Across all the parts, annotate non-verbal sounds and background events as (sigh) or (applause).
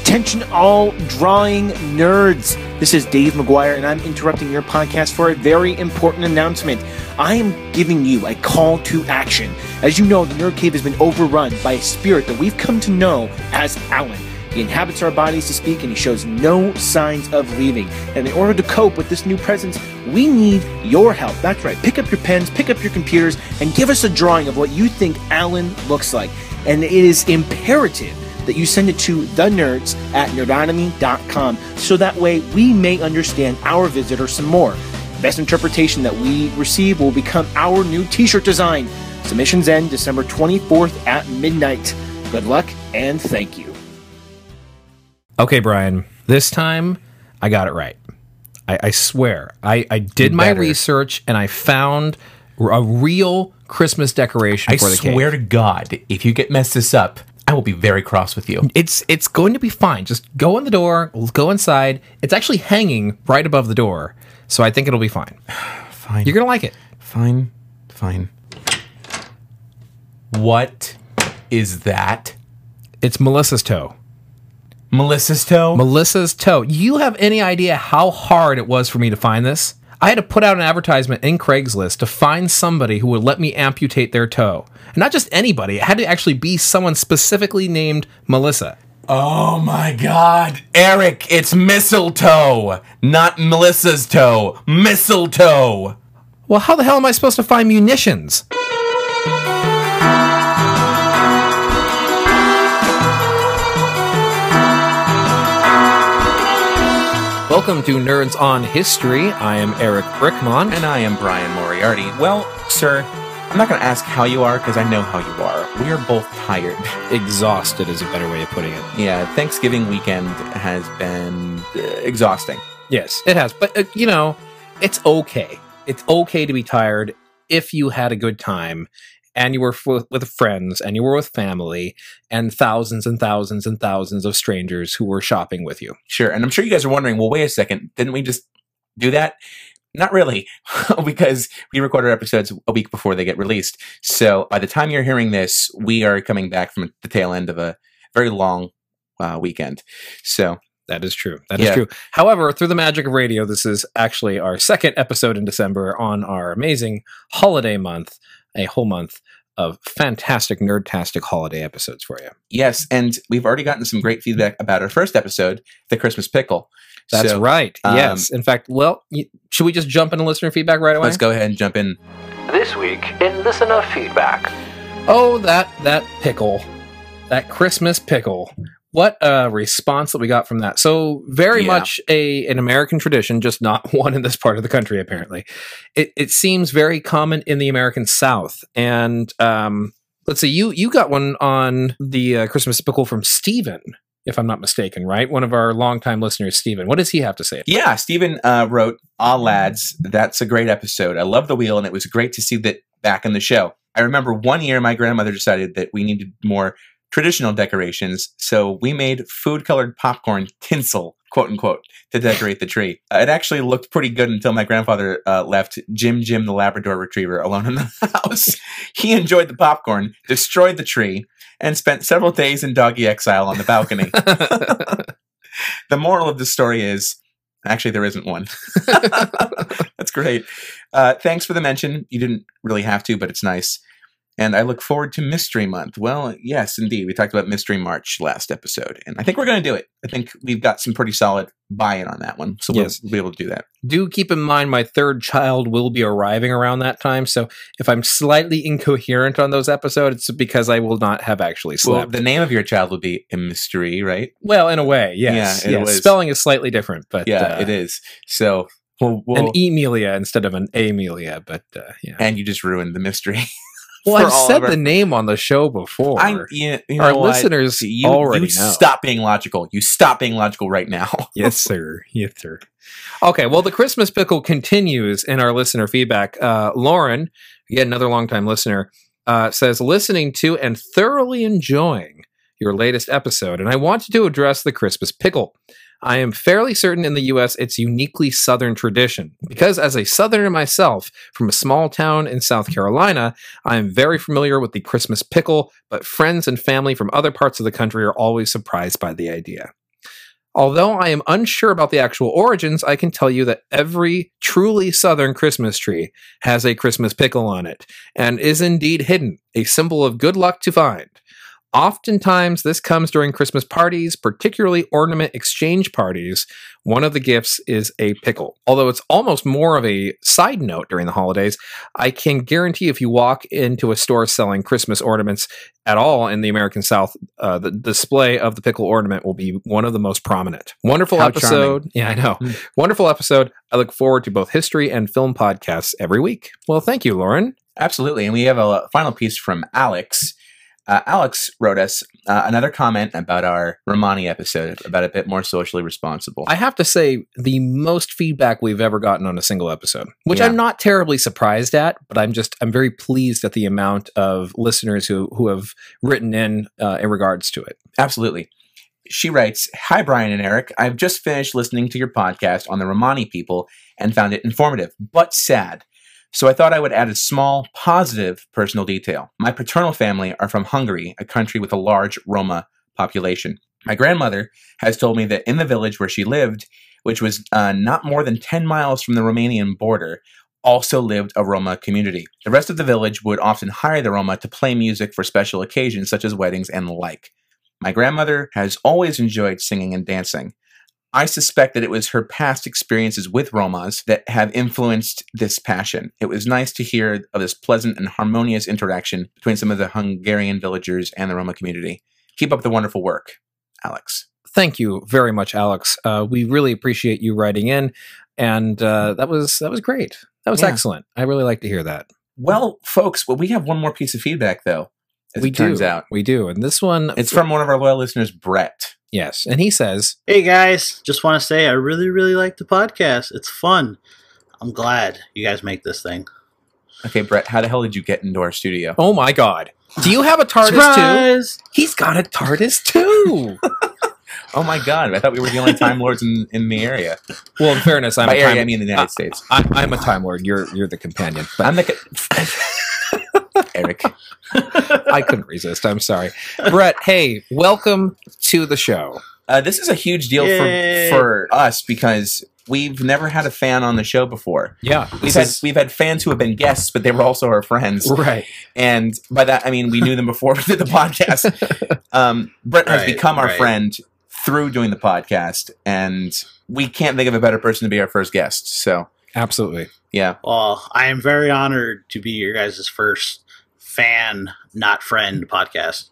Attention, all drawing nerds. This is Dave McGuire, and I'm interrupting your podcast for a very important announcement. I am giving you a call to action. As you know, the Nerd Cave has been overrun by a spirit that we've come to know as Alan. He inhabits our bodies to speak, and he shows no signs of leaving. And in order to cope with this new presence, we need your help. That's right. Pick up your pens, pick up your computers, and give us a drawing of what you think Alan looks like. And it is imperative that you send it to the nerds at nerdonomy.com so that way we may understand our visitor some more. The best interpretation that we receive will become our new t shirt design. Submissions end December 24th at midnight. Good luck and thank you. Okay, Bryan, this time I got it right. I, I swear. I, I did my better. research and I found a real Christmas decoration I for the swear to God, if you get messed this up, I will be very cross with you. It's it's going to be fine. Just go in the door, go inside. It's actually hanging right above the door. So I think it'll be fine. (sighs) Fine. You're going to like it. fine. Fine. What is that? It's Melissa's toe. Melissa's toe? Melissa's toe. You have any idea how hard it was for me to find this? I had to put out an advertisement in Craigslist to find somebody who would let me amputate their toe. And not just anybody, it had to actually be someone specifically named Melissa. oh my God. Eric, it's mistletoe, not Melissa's toe. Mistletoe. Well, how the hell am I supposed to find munitions? Welcome to Nerds on History. I am Eric Brickmon. And I am Bryan Moriarty. Well, sir, I'm not going to ask how you are because I know how you are. We are both tired. (laughs) Exhausted is a better way of putting it. Yeah, Thanksgiving weekend has been uh, exhausting. Yes, it has. But, uh, you know, it's okay. It's okay to be tired if you had a good time and you were f- with friends and you were with family and thousands and thousands and thousands of strangers who were shopping with you. Sure. And I'm sure you guys are wondering, well, wait a second. Didn't we just do that? Not really, (laughs) because we record our episodes a week before they get released. So by the time you're hearing this, we are coming back from the tail end of a very long uh, weekend. So That is true. That is Yeah. true. However, through the magic of radio, this is actually our second episode in December on our amazing holiday month, a whole month of fantastic nerdtastic holiday episodes for you. yes, and we've already gotten some great feedback about our first episode, the Christmas pickle. That's So, right. um, yes. In fact, well, should we just jump into listener feedback right away? Let's go ahead and jump in. This week in listener feedback. Oh, that that pickle, that Christmas pickle. What a response that we got from that. So very Yeah. much a an American tradition, just not (laughs) one in this part of the country. Apparently, it it seems very common in the American South. And um, let's see, you you got one on the uh, Christmas pickle from Steven, if I'm not mistaken, right? One of our longtime listeners, Stephen. What does he have to say? Yeah, Stephen uh, wrote, Ah, lads, that's a great episode. I love the wheel, and it was great to see that back in the show. I remember one year my grandmother decided that we needed more traditional decorations, so we made food colored popcorn tinsel, quote unquote, to decorate the tree. Uh, it actually looked pretty good until my grandfather uh, left Jim Jim the Labrador Retriever alone in the (laughs) house. he enjoyed the popcorn, destroyed the tree, and spent several days in doggy exile on the balcony. (laughs) the moral of the story is actually there isn't one (laughs) that's great uh, thanks for the mention you didn't really have to but it's nice and i look forward to mystery month well yes indeed we talked about mystery march last episode and i think we're going to do it i think we've got some pretty solid buy-in on that one so we'll, Yes. we'll be able to do that do keep in mind my third child will be arriving around that time. So if I'm slightly incoherent on those episodes, it's because I will not have actually slept. well the name of your child will be a mystery right Well, in a way, yes. Yeah, yes. was. Spelling is slightly different, but yeah uh, it is so we'll, we'll an Emilia instead of an Amelia. But uh, yeah. and you just ruined the mystery (laughs) Well, I've said the name on the show before. I, you, you Our what? listeners you, already you know. stop being logical you stop being logical right now (laughs) yes, sir. Yes, sir. Okay, well, the Christmas pickle continues in our listener feedback. Uh, Lauren, yet another longtime listener, uh, says, listening to and thoroughly enjoying your latest episode, and I wanted to address the Christmas pickle. I am fairly certain in the US it's uniquely Southern tradition. Because as a Southerner myself from a small town in South Carolina, I am very familiar with the Christmas pickle, but friends and family from other parts of the country are always surprised by the idea. Although I am unsure about the actual origins, I can tell you that every truly Southern Christmas tree has a Christmas pickle on it and is indeed hidden, a symbol of good luck to find. Oftentimes, this comes during Christmas parties, particularly ornament exchange parties. One of the gifts is a pickle. Although it's almost more of a side note during the holidays, I can guarantee if you walk into a store selling Christmas ornaments at all in the American South, uh, the display of the pickle ornament will be one of the most prominent. Wonderful How episode. (laughs) Yeah, I know. Mm. Wonderful episode. I look forward to both history and film podcasts every week. Well, thank you, Lauren. Absolutely. And we have a final piece from Alex. Uh, Alex wrote us uh, another comment about our Romani episode, about a bit more socially responsible. I have to say, the most feedback we've ever gotten on a single episode, which Yeah. I'm not terribly surprised at, but I'm just I'm very pleased at the amount of listeners who who have written in uh, in regards to it. Absolutely. She writes Hi, Bryan and Eric. I've just finished listening to your podcast on the Romani people and found it informative, but sad. So I thought I would add a small, positive personal detail. My paternal family are from Hungary, a country with a large Roma population. My grandmother has told me that in the village where she lived, which was uh, not more than 10 miles from the Romanian border, also lived a Roma community. The rest of the village would often hire the Roma to play music for special occasions such as weddings and the like. My grandmother has always enjoyed singing and dancing. I suspect that it was her past experiences with Romas that have influenced this passion. It was nice to hear of this pleasant and harmonious interaction between some of the Hungarian villagers and the Roma community. Keep up the wonderful work, Alex. Thank you very much, Alex. Uh, we really appreciate you writing in, and uh, that was that was great. That was Yeah. excellent. I really like to hear that. Well, folks, well, we have one more piece of feedback, though. As we it turns do. out, we do, and this one it's from one of our loyal listeners, Brett. Yes, and he says, Hey guys, just want to say I really, really like the podcast. It's fun. I'm glad you guys make this thing. Okay, Brett, how the hell did you get into our studio? "Oh my God, do you have a TARDIS too? He's got a TARDIS too." (laughs) Oh my god, I thought we were the only Time Lords in, in the area. well, in fairness, I'm By a area, time, I mean the United uh, States. I, I'm a Time Lord. You're you're the companion, but I'm the. (laughs) co- Eric. I couldn't resist. I'm sorry, Brett. Hey, welcome to the show. Uh, this is a huge deal Yay. for, for us because we've never had a fan on the show before. Yeah, We've had is- we've had fans who have been guests, but they were also our friends. right. And by that I mean we knew them before (laughs) we did the podcast. Um, Brett has become our right. friend through doing the podcast, and we can't think of a better person to be our first guest. So Absolutely. yeah, Well, I am very honored to be your guys' first fan, not friend podcast.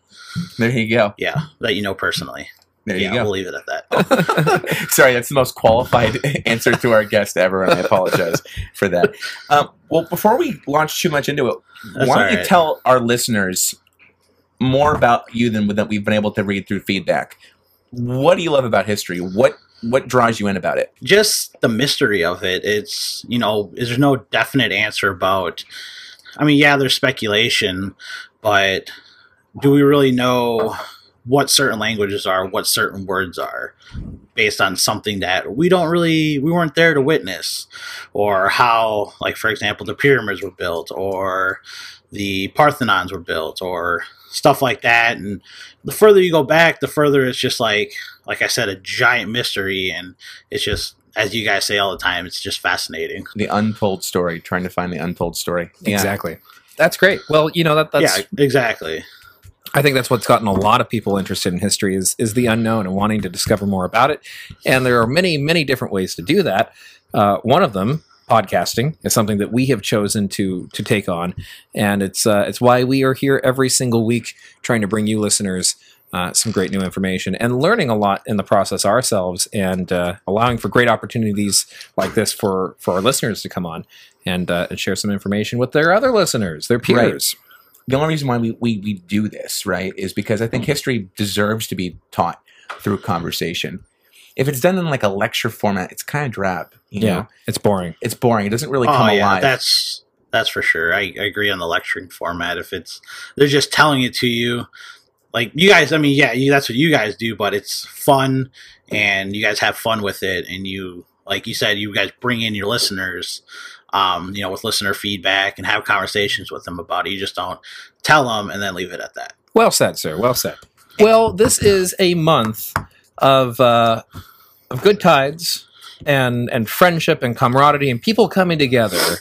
there you go. Yeah, that you know personally. There yeah, you go. we'll leave it at that. (laughs) Sorry, that's the most qualified (laughs) answer to our guest ever, and I apologize for that. Um, well, before we launch too much into it, That's why don't all you tell our listeners more about you than that we've been able to read through feedback? What do you love about history? What what draws you in about it? just the mystery of it. It's you know, there's no definite answer about. I mean, yeah, there's speculation, but do we really know what certain languages are, what certain words are, based on something that we don't really, we weren't there to witness, or how, like for example, the pyramids were built, or the Parthenons were built, or stuff like that. And the further you go back, the further it's just like, like I said, a giant mystery, and it's just as you guys say all the time, it's just fascinating. The untold story, trying to find the untold story. Yeah. Exactly. That's great. Well, you know that that's yeah, exactly. I think that's what's gotten a lot of people interested in history is is the unknown and wanting to discover more about it. And there are many many different ways to do that. Uh, one of them, podcasting, is something that we have chosen to to take on, and it's uh, it's why we are here every single week trying to bring you listeners. Uh, some great new information and learning a lot in the process ourselves, and uh, allowing for great opportunities like this for for our listeners to come on and uh, and share some information with their other listeners, their Right. peers. the only reason why we, we, we do this, right, is because I think history deserves to be taught through conversation. If it's done in like a lecture format, it's kind of drab. You Yeah, know? it's boring. It's boring. It doesn't really oh come yeah, alive. that's that's for sure. I, I agree on the lecturing format. If it's they're just telling it to you, like you guys. I mean, yeah, you, that's what you guys do, but it's fun and you guys have fun with it, and you like you said, you guys bring in your listeners. Um, you know, with listener feedback and have conversations with them about it. You just don't tell them and then leave it at that. Well said, sir. Well said. Well, this is a month of uh, of good tides and and friendship and camaraderie and people coming together.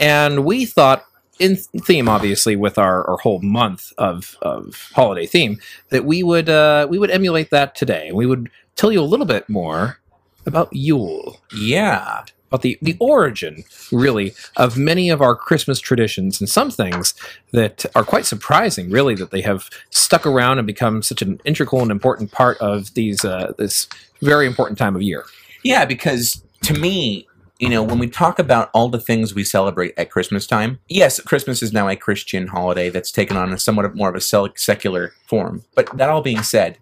And we thought, in theme, obviously, with our, our whole month of, of holiday theme, that we would uh, we would emulate that today. We would tell you a little bit more about Yule, Yeah. about the, the origin, really, of many of our Christmas traditions and some things that are quite surprising, really, that they have stuck around and become such an integral and important part of these uh, this very important time of year. Yeah, because to me, you know, when we talk about all the things we celebrate at Christmas time, yes, Christmas is now a Christian holiday that's taken on a somewhat more of a secular form. But that all being said,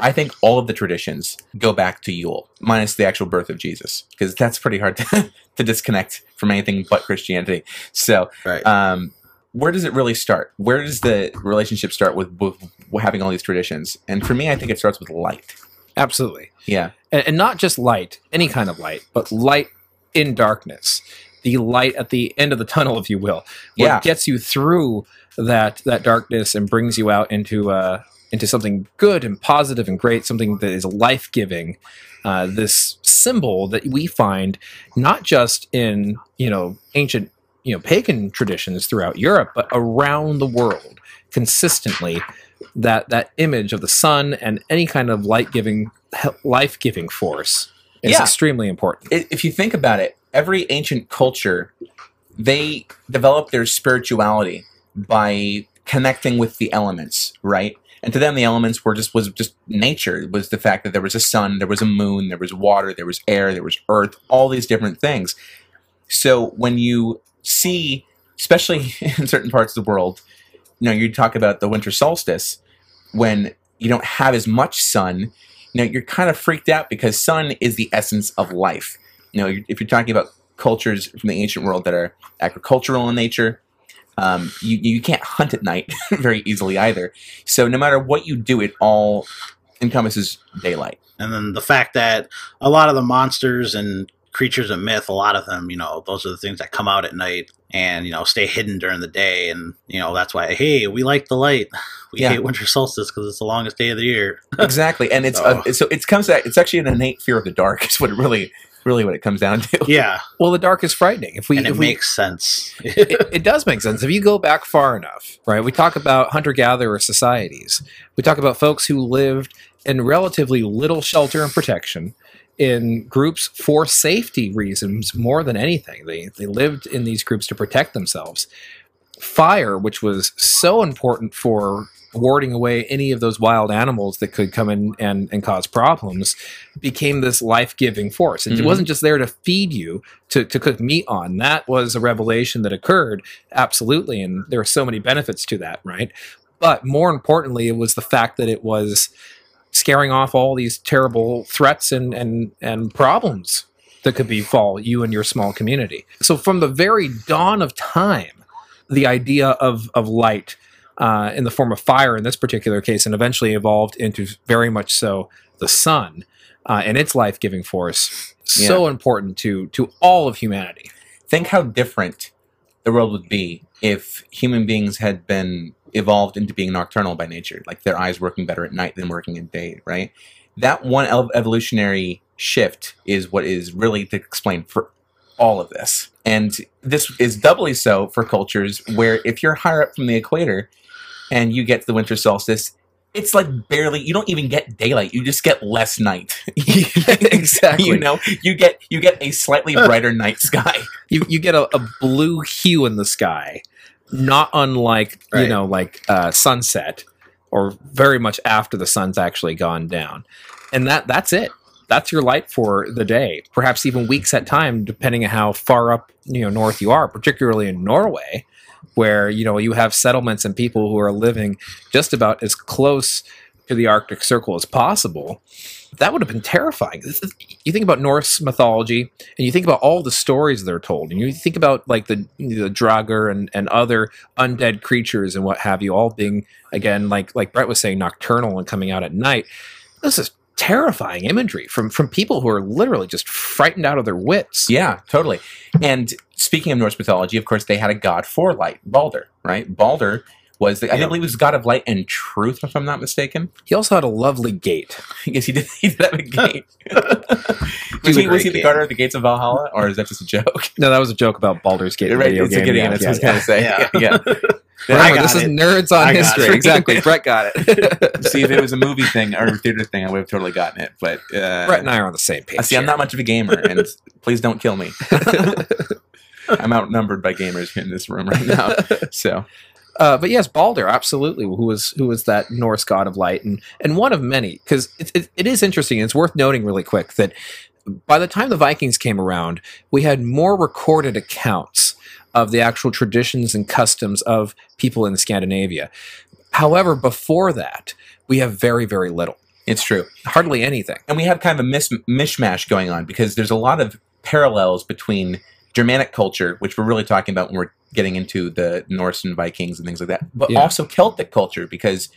I think all of the traditions go back to Yule, minus the actual birth of Jesus, because that's pretty hard (laughs) to, to disconnect from anything but Christianity. So, Right. um, where does it really start? Where does the relationship start with, with having all these traditions? And for me, I think it starts with light. Absolutely. Yeah. and, and not just light, any kind of light, but light in darkness. The light at the end of the tunnel, if you will, what Yeah. gets you through that that darkness and brings you out into uh, into something good and positive and great, something that is life giving. Uh, this symbol that we find not just in you know ancient you know pagan traditions throughout Europe, but around the world consistently. That that image of the sun and any kind of light giving, life giving force is Yeah. extremely important. if you think about it, every ancient culture they developed their spirituality by connecting with the elements, right? And to them, the elements were just was just nature. It was the fact that there was a sun, there was a moon, there was water, there was air, there was earth, all these different things. So when you see, especially (laughs) in certain parts of the world, you know, you talk about the winter solstice when you don't have as much sun. You know, you're kind of freaked out because sun is the essence of life you know, if you're talking about cultures from the ancient world that are agricultural in nature, um, you you can't hunt at night (laughs) very easily either. So no matter what you do, it all encompasses daylight. and then the fact that a lot of the monsters and creatures of myth, a lot of them, you know, those are the things that come out at night and you know stay hidden during the day, and you know that's why hey, we like the light. (laughs) We Yeah. hate winter solstice because it's the longest day of the year. (laughs) exactly, and it's uh, so it comes that it's actually an innate fear of the dark. Is what it really really what it comes down to. Yeah, (laughs) Well, the dark is frightening. If we, and it if we makes sense. it, it does make sense if you go back far enough, right? We talk about hunter gatherer societies. We talk about folks who lived in relatively little shelter and protection in groups for safety reasons more than anything. They they lived in these groups to protect themselves. Fire, which was so important for warding away any of those wild animals that could come in and, and cause problems, became this life giving force. It Mhm. wasn't just there to feed you, to, to cook meat on. That was a revelation that occurred, absolutely. And there are so many benefits to that, right? But more importantly, it was the fact that it was scaring off all these terrible threats and, and, and problems that could befall you and your small community. So from the very dawn of time, the idea of, of light uh, in the form of fire in this particular case, and eventually evolved into very much so the sun uh, and its life giving force, so important to to all of humanity. Think how different the world would be if human beings had been evolved into being nocturnal by nature, like their eyes working better at night than working at day, right? That one ev- evolutionary shift is what is really to explain for all of this. And this is doubly so for cultures where if you're higher up from the equator and you get to the winter solstice, it's like barely you don't even get daylight. You just get less night. (laughs) Exactly. You know, you get you get a slightly (laughs) brighter night sky. You you get a, a blue hue in the sky, not unlike you know like uh, sunset, or very much after the sun's actually gone down, and that that's it. That's your light for the day. Perhaps even weeks at time, depending on how far up you know north you are. Particularly in Norway, where you know you have settlements and people who are living just about as close to the Arctic Circle as possible. That would have been terrifying. Is- You think about Norse mythology, and you think about all the stories they're told, and you think about like the the Draugr and, and other undead creatures and what have you, all being again like like Brett was saying, nocturnal and coming out at night. This is terrifying imagery from from people who are literally just frightened out of their wits. Yeah, totally. And speaking of Norse mythology, of course, they had a god for light, Balder, right? Balder was the, I Yep. believe it was God of Light and Truth, if I'm not mistaken. He also had a lovely gate. (laughs) yes, he did. He did have a (laughs) gate. was he, was he the game. of the gates of Valhalla, or is that just a joke? No, that was a joke about Baldur's Gate. (laughs) right, it's a game. good Yeah. That's yeah, what I was yeah. say. Yeah, Yeah. yeah. Remember, this is nerds on history. Exactly. Brett got it. See, if it was a movie thing or a theater thing, I would have totally gotten it. But uh, Brett and I are on the same page. I see, I'm not much of a gamer, and please don't kill me. I'm outnumbered by gamers in this room right now. So Uh, but yes, Balder, absolutely, who was who was that Norse god of light, and and one of many. Because it, it, it is interesting. It's worth noting really quick that by the time the Vikings came around, we had more recorded accounts of the actual traditions and customs of people in Scandinavia. However, before that, we have very very little, it's true. hardly anything. and we have kind of a mis- mishmash going on because there's a lot of parallels between Germanic culture, which we're really talking about when we're getting into the Norse and Vikings and things like that, but Yeah. also Celtic culture because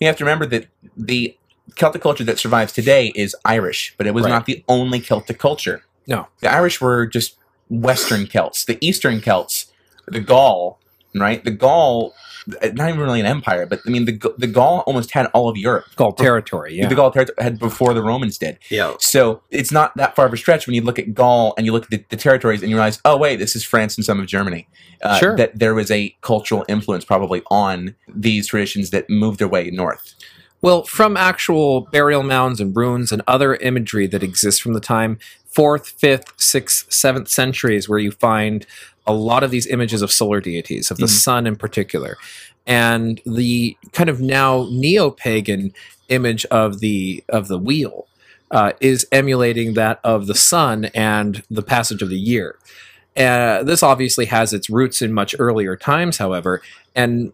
we have to remember that the Celtic culture that survives today is Irish, but it was Right. not the only Celtic culture. No. The Irish were just Western Celts. The Eastern Celts, the Gaul, right? The Gaul, not even really an empire, but I mean, the, the Gaul almost had all of Europe. Gaul territory, yeah. The Gaul territory had before the Romans did. Yeah. So it's not that far of a stretch when you look at Gaul and you look at the, the territories and you realize, oh wait, this is France and some of Germany. Uh, Sure. That there was a cultural influence probably on these traditions that moved their way north. Well, from actual burial mounds and runes and other imagery that exists from the time, fourth, fifth, sixth, seventh centuries, where you find a lot of these images of solar deities, of the Mhm. sun in particular, and the kind of now neo-pagan image of the of the wheel uh, is emulating that of the sun and the passage of the year. Uh, this obviously has its roots in much earlier times, however, and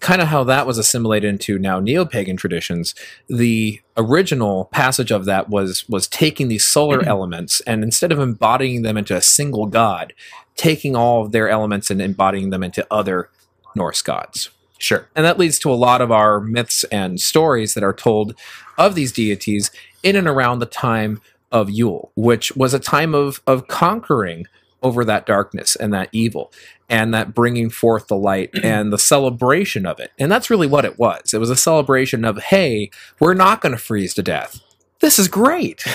kind of how that was assimilated into now neo-pagan traditions the original passage of that was was taking these solar mm-hmm. elements and instead of embodying them into a single god taking all of their elements and embodying them into other norse gods. Sure. and that leads to a lot of our myths and stories that are told of these deities in and around the time of Yule, which was a time of, of conquering over that darkness and that evil and that bringing forth the light (clears throat) and the celebration of it. And that's really what it was. It was a celebration of, hey, we're not going to freeze to death. This is great. (laughs)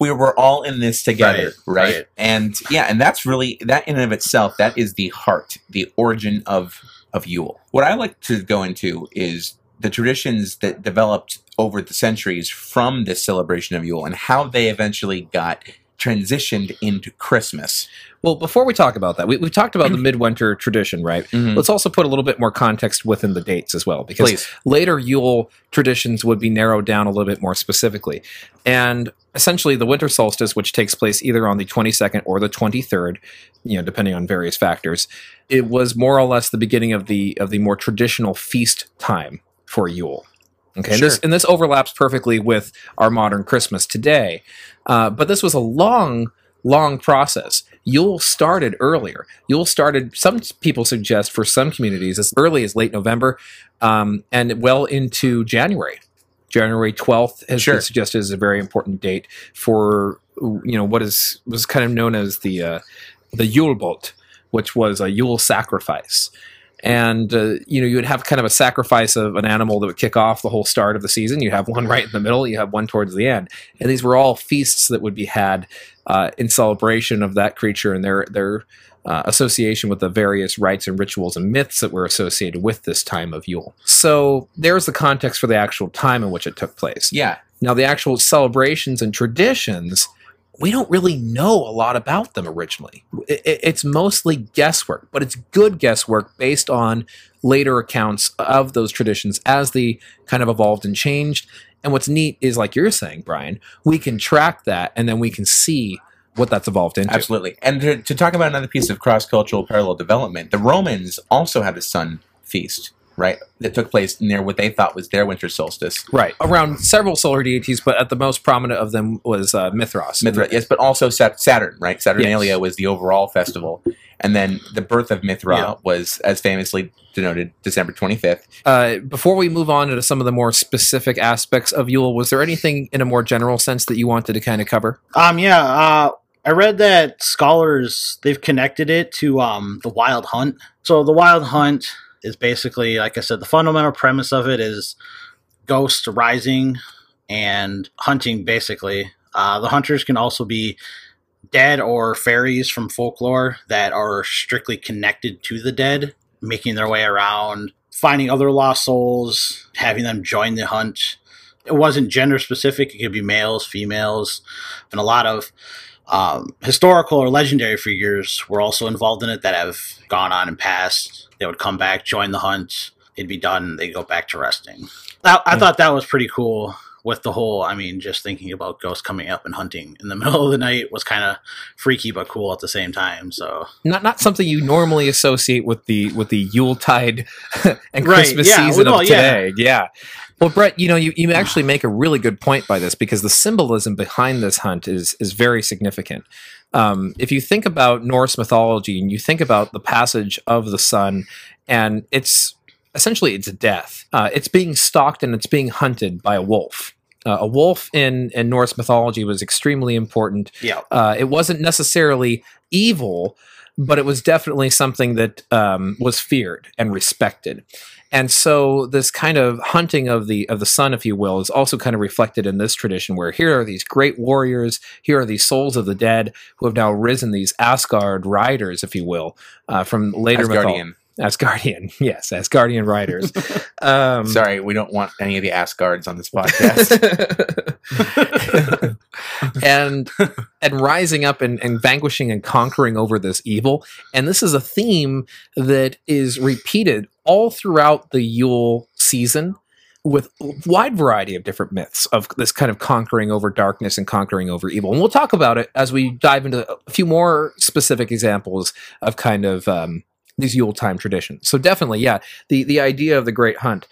We were all in this together, Right, right? right. And yeah, and that's really that in and of itself, that is the heart, the origin of of Yule. What I like to go into is the traditions that developed over the centuries from this celebration of Yule and how they eventually got transitioned into Christmas. Well, before we talk about that, we, we've talked about the (clears throat) midwinter tradition, right? Mm-hmm. Let's also put a little bit more context within the dates as well, because Please. later Yule traditions would be narrowed down a little bit more specifically. And essentially, the winter solstice, which takes place either on the 22nd or the 23rd, you know, depending on various factors, it was more or less the beginning of the of the more traditional feast time for Yule. Okay, and, this, and this overlaps perfectly with our modern Christmas today. Uh, but this was a long, long process. Yule started earlier. Yule started, some people suggest for some communities, as early as late November um, and well into January. January 12th has Sure. been suggested as a very important date for, you know, what is was kind of known as the uh, the Yule blót, which was a Yule sacrifice. And uh, you know, you would have kind of a sacrifice of an animal that would kick off the whole start of the season. You have one right in the middle. You have one towards the end, and these were all feasts that would be had uh, in celebration of that creature and their their uh, association with the various rites and rituals and myths that were associated with this time of Yule. So there's the context for the actual time in which it took place. Yeah. Now, the actual celebrations and traditions, we don't really know a lot about them originally. It's mostly guesswork, but it's good guesswork based on later accounts of those traditions as they kind of evolved and changed. And what's neat is, like you're saying, Bryan, we can track that and then we can see what that's evolved into. Absolutely. And to, to talk about another piece of cross cultural parallel development, the Romans also had a sun feast, right? That took place near what they thought was their winter solstice. Right. Around several solar deities, but at the most prominent of them was uh, Mithras. Mithra, yes, but also Saturn, right? Saturnalia was the overall festival. And then the birth of Mithra Yeah. was, as famously denoted, December 25th. Uh, before we move on to some of the more specific aspects of Yule, was there anything in a more general sense that you wanted to kind of cover? Um, yeah, uh, I read that scholars they've connected it to um the Wild Hunt. So the Wild Hunt is basically, like I said, the fundamental premise of it is ghosts rising and hunting. Basically, uh, the hunters can also be dead or fairies from folklore that are strictly connected to the dead, making their way around, finding other lost souls, having them join the hunt. It wasn't gender specific, it could be males, females, and a lot of um, historical or legendary figures were also involved in it that have gone on and passed. They would come back, join the hunt, it'd be done, they'd go back to resting. I, I thought that was pretty cool with the whole i mean just thinking about ghosts coming up and hunting in the (laughs) middle of the night was kind of freaky but cool at the same time so Not not something you normally associate with the with the Yuletide (laughs) and Right, Christmas yeah, season well, of yeah. today. Yeah. Well, Brett, you know, you, you actually make a really good point by this because the symbolism behind this hunt is is very significant. Um, if you think about Norse mythology and you think about the passage of the sun, and it's essentially it's death. Uh, it's being stalked and it's being hunted by a wolf. Uh, a wolf in, in Norse mythology was extremely important yeah uh, it wasn't necessarily evil, but it was definitely something that um, was feared and respected. And so this kind of hunting of the of the sun, if you will, is also kind of reflected in this tradition, where here are these great warriors, here are these souls of the dead who have now risen, these Asgard riders, if you will, uh, from later mythol- Asgardian. Asgardian, (laughs) yes, Asgardian riders. um, Sorry, we don't want any of the Asgards on this podcast. (laughs) and and rising up and, and vanquishing and conquering over this evil. And this is a theme that is repeated all throughout the Yule season with a wide variety of different myths of this kind of conquering over darkness and conquering over evil. And we'll talk about it as we dive into a few more specific examples of kind of um, these Yule time traditions. So definitely, yeah, the the idea of the Great Hunt.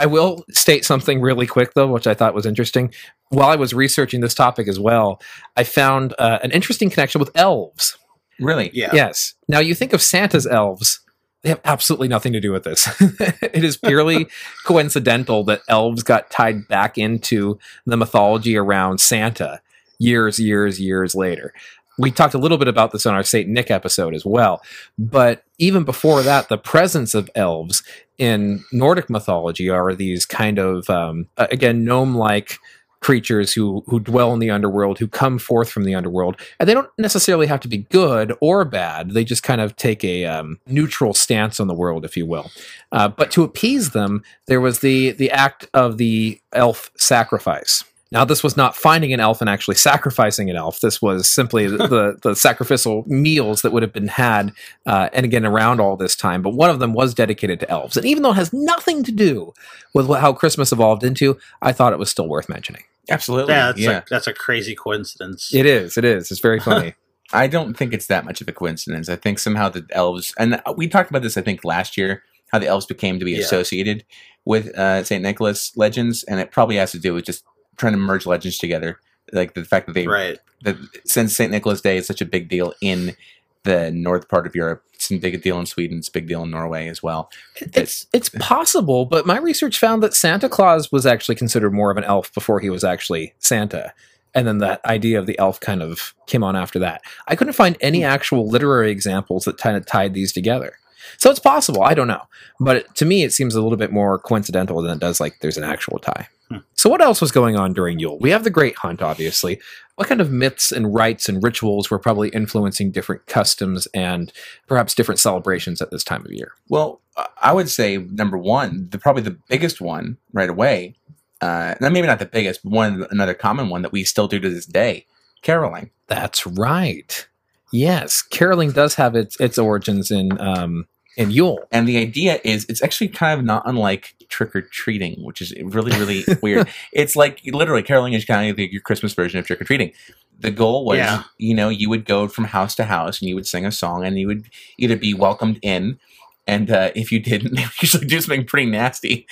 I will state something really quick though, which I thought was interesting. While I was researching this topic as well, I found uh, an interesting connection with elves. really? yeah Yes. Now you think of Santa's elves. They have absolutely nothing to do with this. (laughs) it is purely (laughs) coincidental that elves got tied back into the mythology around Santa years, years, years later. We talked a little bit about this on our Saint Nick episode as well. But even before that, the presence of elves in Nordic mythology are these kind of, um, again, gnome like creatures who who dwell in the underworld, who come forth from the underworld, and they don't necessarily have to be good or bad. They just kind of take a um, neutral stance on the world, if you will. Uh, but to appease them, there was the the act of the elf sacrifice. Now, this was not finding an elf and actually sacrificing an elf. This was simply the, (laughs) the, the sacrificial meals that would have been had, uh, and again, around all this time. But one of them was dedicated to elves. And even though it has nothing to do with what, how Christmas evolved into, I thought it was still worth mentioning. Absolutely. yeah, that's, yeah. A, that's a crazy coincidence. It is. It is. It's very (laughs) funny. I don't think it's that much of a coincidence. I think somehow the elves, and we talked about this, I think, last year, how the elves became to be Yeah. associated with uh, St. Nicholas legends, and it probably has to do with just trying to merge legends together. Like the fact that they, right that since St. Nicholas Day is such a big deal in the north part of Europe, it's a big deal in Sweden, it's a big deal in Norway as well. it's it's possible, but my research found that Santa Claus was actually considered more of an elf before he was actually Santa. And then that idea of the elf kind of came on after that. I couldn't find any hmm. actual literary examples that kind of tied these together. So it's possible. I don't know. But it, to me, it seems a little bit more coincidental than it does like there's an actual tie. So what else was going on during Yule? We have the Great Hunt, obviously. What kind of myths and rites and rituals were probably influencing different customs and perhaps different celebrations at this time of year? Well, I would say number one, the probably the biggest one right away. Uh, maybe not the biggest, but one another common one that we still do to this day, caroling. That's right. Yes, caroling does have its its origins in um in Yule. And the idea is it's actually kind of not unlike trick or treating, which is really, really (laughs) weird. It's like literally caroling is kind of like your Christmas version of trick or treating. The goal was, Yeah. you know, you would go from house to house and you would sing a song and you would either be welcomed in. And uh, if you didn't, (laughs) they would usually do something pretty nasty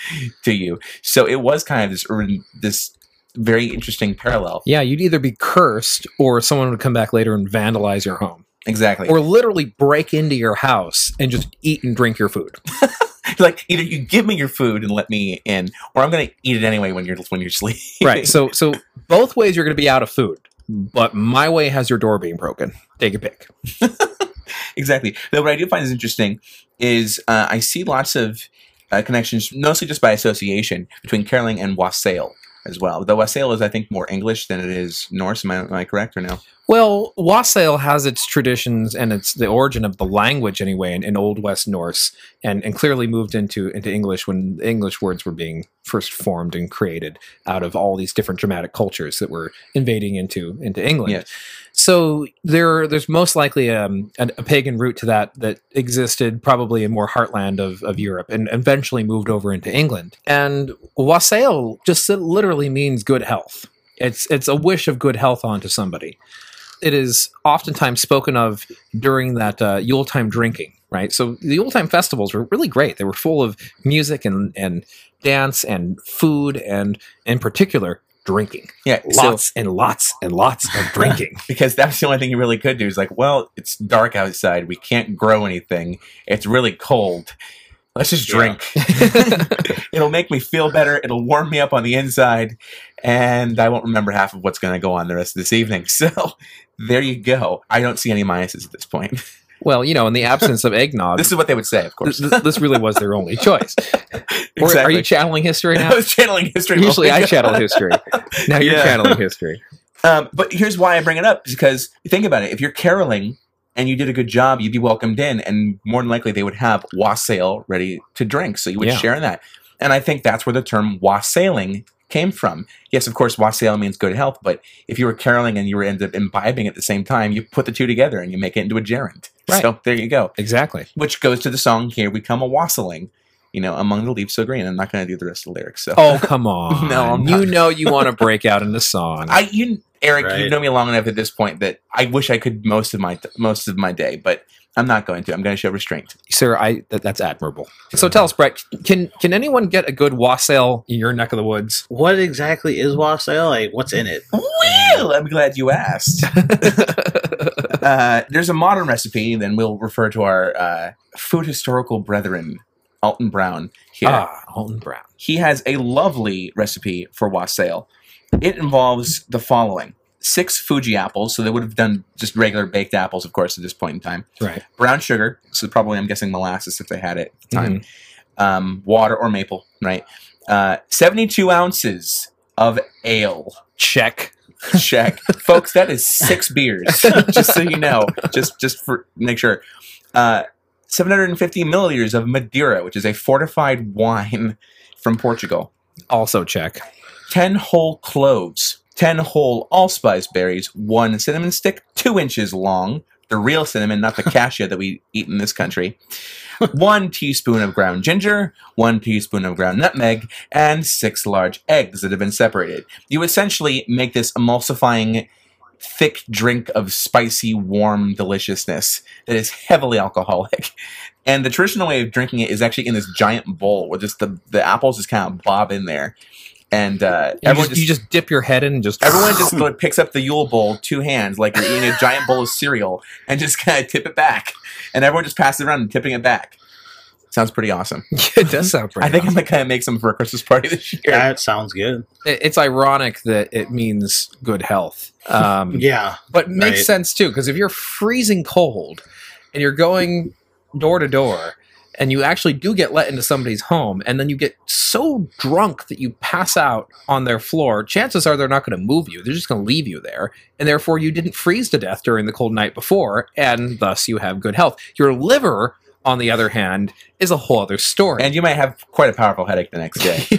to you. So it was kind of this this very interesting parallel. Yeah, you'd either be cursed or someone would come back later and vandalize your home. Exactly. Or literally break into your house and just eat and drink your food. (laughs) like either you give me your food and let me in, or I'm going to eat it anyway when you're when you're sleeping. right. So so both ways you're going to be out of food. But my way has your door being broken. Take a pick. (laughs) exactly. Though what I do find is interesting is uh, I see lots of uh, connections, mostly just by association, between caroling and wassail as well. Though wassail is, I think, more English than it is Norse. Am I, am I correct or no? Well, wassail has its traditions and it's the origin of the language anyway in, in Old West Norse, and, and clearly moved into into English when English words were being first formed and created out of all these different dramatic cultures that were invading into into England. Yes. So there, there's most likely um, a, a pagan root to that that existed probably in more heartland of, of Europe and eventually moved over into England. And wassail just literally means good health. It's it's a wish of good health onto somebody. It is oftentimes spoken of during that uh, Yuletime drinking, right? So the Yule time festivals were really great. They were full of music and and dance and food and in particular drinking. Yeah. So, Lots and lots and lots of (laughs) drinking. because that's the only thing you really could do is like, well, it's dark outside. We can't grow anything. It's really cold. Let's just Yeah. drink. (laughs) (laughs) It'll make me feel better. It'll warm me up on the inside, and I won't remember half of what's going to go on the rest of this evening. (laughs) So there you go. I don't see any minuses at this point. well, you know, in the absence of eggnog, This is what they would say, of course. th- th- this really was their only choice. Or are you channeling history now? I was channeling history. Usually I channel history. Now you're Yeah. channeling history. Um, but here's why I bring it up because think about it. If you're caroling and you did a good job, you'd be welcomed in, and more than likely they would have wassail ready to drink. So you would Yeah. share in that. And I think that's where the term wassailing came from. Yes, of course, wassail means good health, but if you were caroling and you were ended up imbibing at the same time, you put the two together and you make it into a gerund. Right. So there you go. Exactly. Which goes to the song "Here We Come a Wassailing." You know, among the leaves so green. I'm not going to do the rest of the lyrics. So Oh (laughs) come on! No, I'm you not. know you want to break out in the song. I you Eric, you know me long enough at this point that I wish I could most of my most of my day, but I'm not going to. I'm going to show restraint. Sir, I that, that's admirable. So tell us, Brett, can can anyone get a good wassail in your neck of the woods? What exactly is wassail? Like, what's in it? Well, I'm glad you asked. (laughs) uh, there's a modern recipe, then we'll refer to our uh, food historical brethren, Alton Brown. Here, Ah, Alton Brown. he has a lovely recipe for wassail. It involves the following: six Fuji apples, so they would have done just regular baked apples, of course, at this point in time. Right. brown sugar, so probably I'm guessing molasses if they had it at the time. Um, water or maple, right? Uh, 72 ounces of ale. Check. Check, (laughs) folks. That is six beers. (laughs) just so you know, just just for make sure. Uh, 750 milliliters of Madeira, which is a fortified wine from Portugal. Also check. 10 whole cloves, 10 whole allspice berries, one cinnamon stick, two inches long, the real cinnamon, not the (laughs) cassia that we eat in this country, one teaspoon of ground ginger, one teaspoon of ground nutmeg, and six large eggs that have been separated. You essentially make this emulsifying, thick drink of spicy, warm deliciousness that is heavily alcoholic. (laughs) And the traditional way of drinking it is actually in this giant bowl where just the, the apples just kind of bob in there. And uh, You everyone just, you just dip your head in and just Everyone just (laughs) like, picks up the Yule bowl, two hands, like you're eating a giant bowl of cereal, and just kind of tip it back. And everyone just passes it around and tipping it back. Sounds pretty awesome. (laughs) it does (laughs) sound pretty. I think I'm gonna kind of make some for a Christmas party this year. That sounds good. It- it's ironic that it means good health. Um, (laughs) Yeah. but makes Right. sense too because if you're freezing cold and you're going door to door and you actually do get let into somebody's home and then you get so drunk that you pass out on their floor chances are they're not going to move you they're just going to leave you there and therefore you didn't freeze to death during the cold night before and thus you have good health your liver on the other hand is a whole other story And you might have quite a powerful headache the next day. (laughs)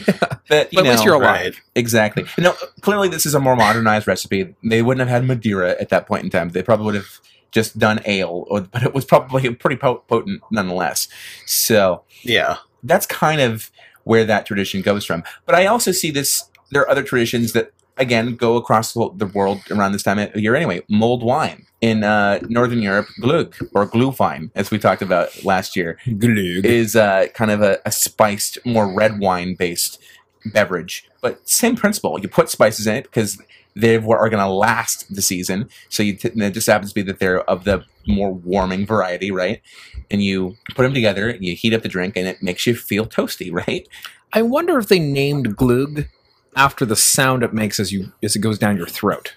But, you but at least know, you're alive Right. Exactly. You know, clearly this is a more modernized recipe. They wouldn't have had Madeira at that point in time. They probably would have just done ale, or, but it was probably pretty potent nonetheless. So Yeah. that's kind of where that tradition goes from. But I also see this. There are other traditions that again go across the world around this time of year anyway. Mulled wine in uh, Northern Europe, glug or glühwein, as we talked about last year, Glug. is uh, kind of a, a spiced, more red wine based beverage. But same principle. You put spices in it because they are going to last the season. So you t- it just happens to be that they're of the more warming variety, right? And you put them together, and you heat up the drink, and it makes you feel toasty, (laughs) right? I wonder if they named glug after the sound it makes as you as it goes down your throat.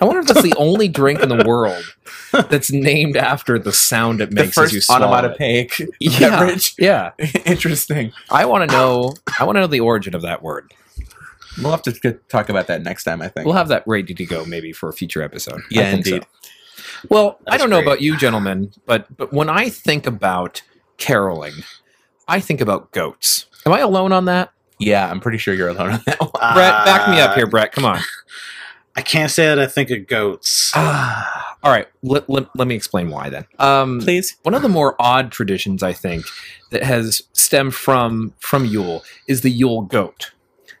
I wonder if that's the only drink in the world that's named after the sound it The makes as you first swallow onomatopoeic Yeah, beverage. yeah. (laughs) Interesting. I want to know. I want to know the origin of that word. We'll have to get- talk about that next time. I think. We'll have that ready to go maybe for a future episode. Yeah, think so. indeed. Well, I don't know about you, gentlemen, but but when I think about caroling, I think about goats. Am I alone on that? Yeah, I'm pretty sure you're alone on that one. Brett, back me up Uh, here, Brett. Come on. (laughs) I can't say that I think of goats. Ah, (sighs) All right, let, let, let me explain why then. Um, please. one of the more odd traditions I think that has stemmed from from Yule is the Yule goat.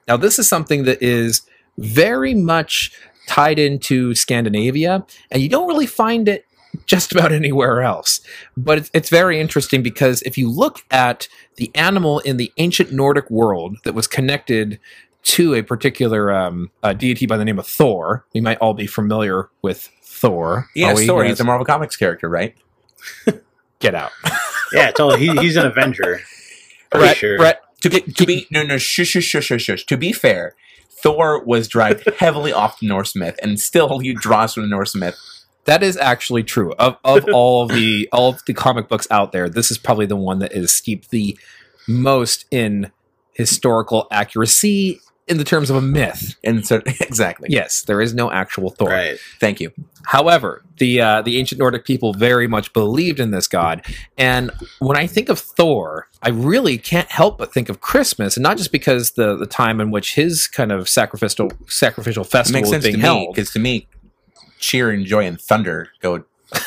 Now this is something that is very much tied into Scandinavia and you don't really find it just about (laughs) anywhere else. But it's, it's very interesting because if you look at the animal in the ancient Nordic world that was connected to a particular um, uh, deity by the name of Thor, we might all be familiar with Thor. Yeah, Oh, Thor. has- He's a Marvel Comics character, right? (laughs) get out. (laughs) yeah, totally. He, he's an Avenger. Brett, sure. Brett, To be, to be no no shush shush shush shush shush. To be fair, Thor was derived heavily off the Norse myth, and still he draws from the Norse myth. That is actually true. Of of (laughs) all the all of the comic books out there, this is probably the one that is steeped the most in historical accuracy in the terms of a myth. And (laughs) so exactly. Yes, there is no actual Thor. Right. Thank you. However, the uh, the ancient Nordic people very much believed in this god, and when I think of Thor, I really can't help but think of Christmas, and not just because the the time in which his kind of sacrificial sacrificial festival makes is being held. because to me, cheer and joy and thunder go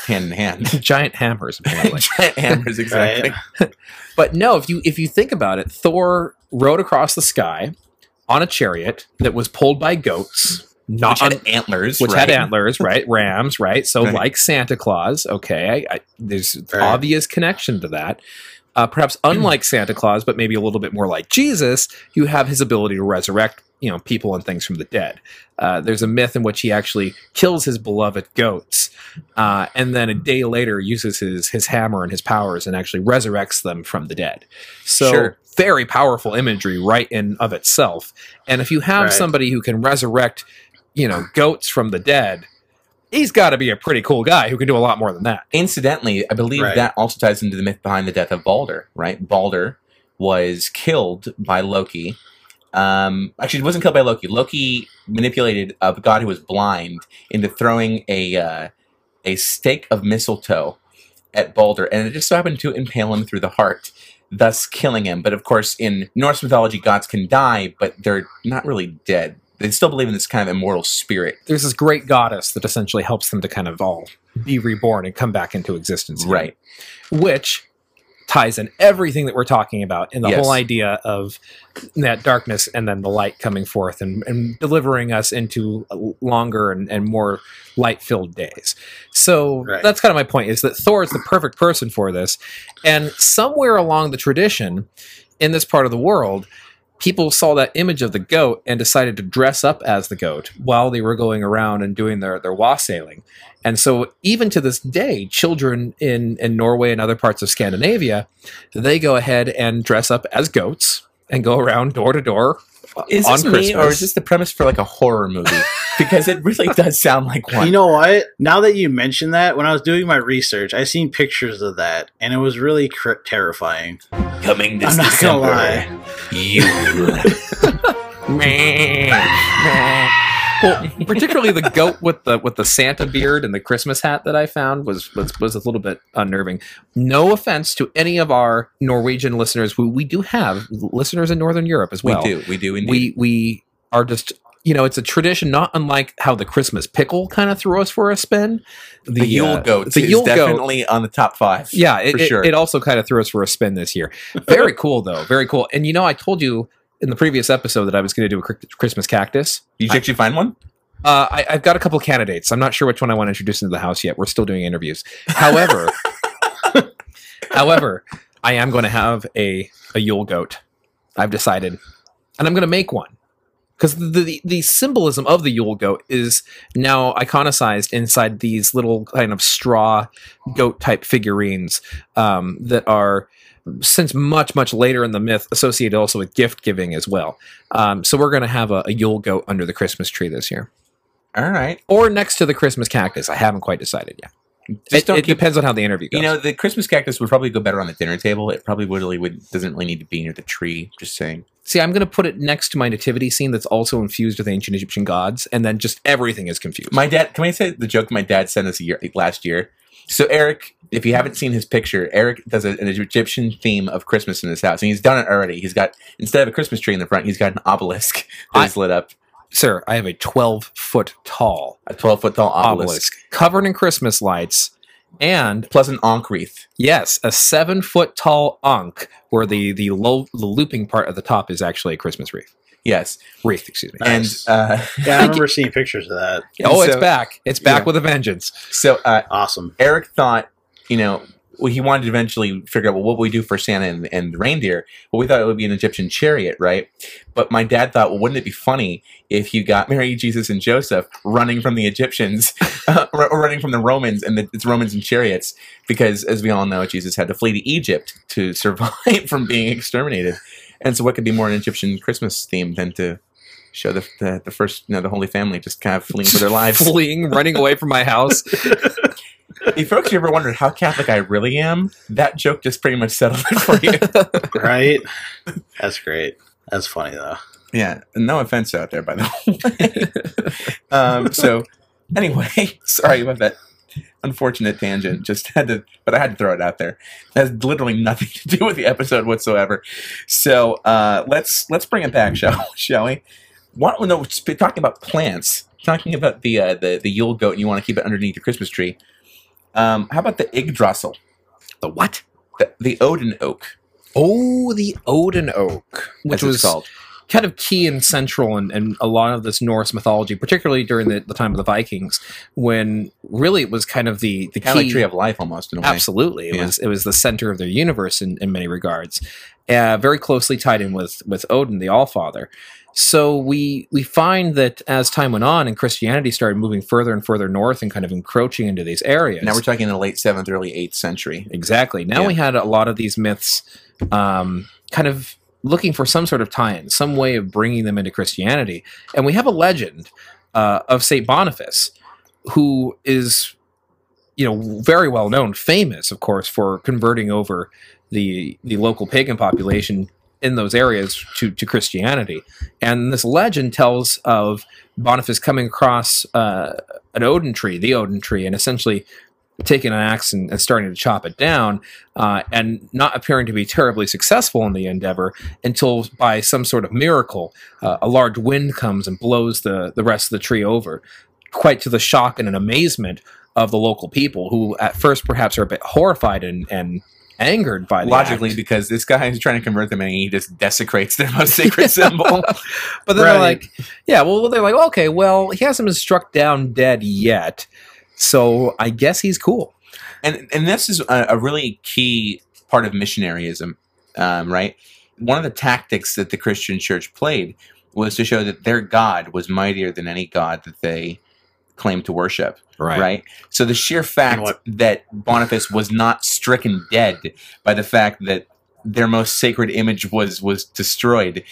hand in hand. (laughs) Giant hammers, apparently. (laughs) Giant hammers, exactly. (laughs) But no, if you if you think about it, Thor rode across the sky on a chariot that was pulled by goats, not Which had on, antlers, which right? had antlers, right? Rams, right? So Right. like Santa Claus, okay, I, I, there's Right. obvious connection to that. Uh, perhaps unlike Santa Claus, but maybe a little bit more like Jesus, you have his ability to resurrect, you know, people and things from the dead. Uh, there's a myth in which he actually kills his beloved goats, uh, and then a day later uses his his hammer and his powers and actually resurrects them from the dead. So Sure. very powerful imagery, right in of itself. And if you have Right. somebody who can resurrect, you know, goats from the dead, he's got to be a pretty cool guy who can do a lot more than that. Incidentally, I believe Right. that also ties into the myth behind the death of Balder, right? Balder was killed by Loki. Um, actually, wasn't killed by Loki. Loki manipulated a god who was blind into throwing a uh, a stake of mistletoe at Balder, and it just so happened to impale him through the heart, thus killing him. But of course, in Norse mythology, gods can die, but they're not really dead. They still believe in this kind of immortal spirit, There's this great goddess that essentially helps them to kind of all be reborn and come back into existence. right? which ties in everything that we're talking about in the Yes. whole idea of that darkness and then the light coming forth and, and delivering us into longer and, and more light filled days. So Right. that's kind of my point is that Thor is the perfect person for this. And somewhere along the tradition in this part of the world, people saw that image of the goat and decided to dress up as the goat while they were going around and doing their, their wassailing. And so, even to this day, children in, in Norway and other parts of Scandinavia, they go ahead and dress up as goats and go around door to door Is on this Christmas. me, or is this the premise for like a horror movie? (laughs) because it really does sound like one. You know what? Now that you mention that, when I was doing my research, I seen pictures of that, and it was really cr- terrifying. coming this I'm not December, gonna you. (laughs) well, particularly the goat with the with the Santa beard and the Christmas hat that I found was was, was a little bit unnerving. No offense to any of our Norwegian listeners, who we do have listeners in Northern Europe as well. we do, we do indeed. we we are just you know it's a tradition not unlike how the christmas pickle kind of threw us for a spin. The, Yule uh, goat the is Yule goat definitely on the top five. yeah it, sure. it also kind of threw us for a spin this year. Very (laughs) cool though very cool. And you know i told you in the previous episode that i was going to do a christmas cactus. Did you actually find one? uh, I, i've got a couple candidates. I'm not sure which one i want to introduce into the house yet. We're still doing interviews. However (laughs) however i am going to have a, a yule goat i've decided. And i'm going to make one because the, the the symbolism of the Yule goat is now iconicized inside these little kind of straw goat type figurines um, that are since much much later in the myth associated also with gift giving as well. Um, so we're going to have a, a Yule goat under the Christmas tree this year. All right. or next to the Christmas cactus. I haven't quite decided yet. Just It, don't it keep. depends on how the interview goes. You know, the Christmas cactus would probably go better on the dinner table. It probably really would doesn't really need to be near the tree. Just saying. See, I'm going to put it next to my nativity scene that's also infused with ancient Egyptian gods, and then just everything is confused. My dad. Can I say the joke my dad sent us a year, last year? So Eric, if you haven't seen his picture, Eric does a, an Egyptian theme of Christmas in his house, and he's done it already. He's got instead of a Christmas tree in the front, he's got an obelisk (laughs) that I- lit up, Sir, I have a 12 foot tall a twelve foot tall obelisk, obelisk covered in Christmas lights, and plus an ankh wreath. yes, a seven foot tall ankh where the the low the looping part at the top is actually a Christmas wreath. Yes, Wreath, excuse me. Nice. and uh, Yeah, I remember seeing pictures of that. oh, it's back! It's back yeah. with a vengeance. so uh, Awesome. Eric thought, you know, well, he wanted to eventually figure out well, what would we do for Santa and, and the reindeer. Well, we thought it would be an Egyptian chariot, right? But my dad thought, well, wouldn't it be funny if you got (laughs) Mary, Jesus, and Joseph running from the Egyptians, (laughs) uh, or running from the Romans, and the, it's Romans and chariots? Because, as we all know, Jesus had to flee to Egypt to (laughs) survive from being exterminated. And so, what could be more an Egyptian Christmas theme than to show the, the, the first, you know, the Holy Family just kind of fleeing for their lives? Fleeing, running away from my house. If folks ever wondered how Catholic I really am, that joke just pretty much settled it for you. (laughs) Right? That's great. That's funny though. yeah, no offense out there, by the way. (laughs) um, so, anyway, (laughs) sorry about that unfortunate tangent. Just had to, but I had to throw it out there. It has literally nothing to do with the episode whatsoever. So uh, let's let's bring it back, shall shall we? What no, sp- talking about plants, talking about the uh, the the Yule goat, and you want to keep it underneath your Christmas tree. Um, how about the Yggdrasil, The what? the, the Odin oak, Oh, the Odin oak, which was called? kind of key and central in, in a lot of this Norse mythology, particularly during the, the time of the Vikings, when really it was kind of the the Kind key. like Tree of Life, almost in a way. Absolutely, it Yeah. was it was the center of their universe in, in many regards, uh, very closely tied in with with Odin, the Allfather. So we we find that as time went on and Christianity started moving further and further north and kind of encroaching into these areas. Now we're talking in the late seventh, early eighth century. Exactly. Now Yeah. we had a lot of these myths um, kind of looking for some sort of tie in, some way of bringing them into Christianity. And we have a legend uh, of St. Boniface, who is, you know, very well known, famous, of course, for converting over the, the local pagan population in those areas to, to Christianity. And this legend tells of Boniface coming across uh, an Odin tree, the Odin tree, and essentially taking an axe and, and starting to chop it down, uh, and not appearing to be terribly successful in the endeavor until, by some sort of miracle, uh, a large wind comes and blows the, the rest of the tree over, quite to the shock and an amazement of the local people, who at first perhaps are a bit horrified and, and angered by the Logically, act. because this guy is trying to convert them and he just desecrates their most sacred (laughs) symbol. (laughs) but then they're like, yeah, well, they're like, okay, well, he hasn't been struck down dead yet, so I guess he's cool. and and this is a, a really key part of missionaryism, um, right? One of the tactics that the Christian Church played was to show that their God was mightier than any god that they claimed to worship, right? So the sheer fact what- that Boniface was not stricken dead by the fact that their most sacred image was was destroyed.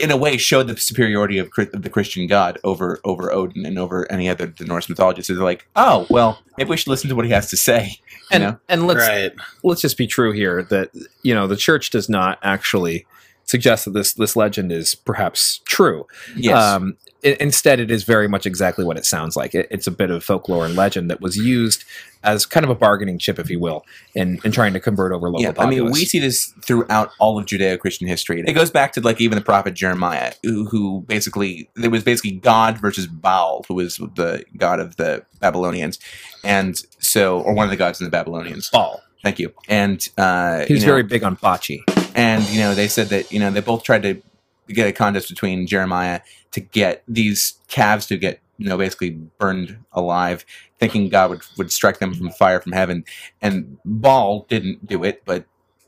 In a way, showed the superiority of, of the Christian God over over Odin and over any other the Norse mythology. So they're like, oh well, maybe we should listen to what he has to say. (laughs) You and know? and let's right. let's just be true here that you know the church does not actually suggest that this this legend is perhaps true. Yes. Um, i- instead, it is very much exactly what it sounds like. It, it's a bit of folklore and legend that was used as kind of a bargaining chip, if you will, in, in trying to convert over local yeah, I mean, we see this throughout all of Judeo-Christian history. It goes back to like even the prophet Jeremiah, who, who basically there was basically God versus Baal, who was the god of the Babylonians, and so or one of the gods in the Babylonians. Baal. Thank you. And uh, He was you know, very big on bocce. And you know they said that you know they both tried to get a contest between Jeremiah to get these calves to get you know basically burned alive, thinking God would would strike them from fire from heaven, and Baal didn't do it, but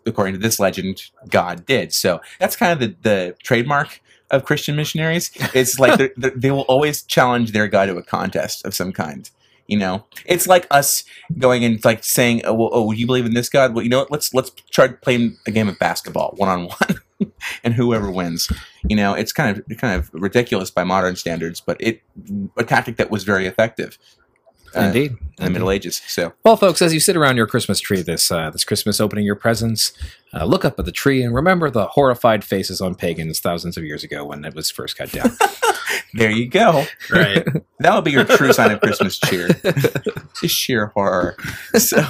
according to this legend, God did. So that's kind of the the trademark of Christian missionaries. It's like (laughs) they will always challenge their God to a contest of some kind. You know, it's like us going and like saying, "Oh, well, oh, you believe in this God? Well, you know what? Let's let's try playing a game of basketball one on one." and whoever wins. You know, it's kind of kind of ridiculous by modern standards, but it a tactic that was very effective. Uh, Indeed. in the Middle Ages. So Well, folks, as you sit around your Christmas tree this uh, this Christmas, opening your presents, uh, look up at the tree and remember the horrified faces on pagans thousands of years ago when it was first cut down. (laughs) there you go. Right. (laughs) That would be your true sign of Christmas cheer. (laughs) Just sheer horror. So,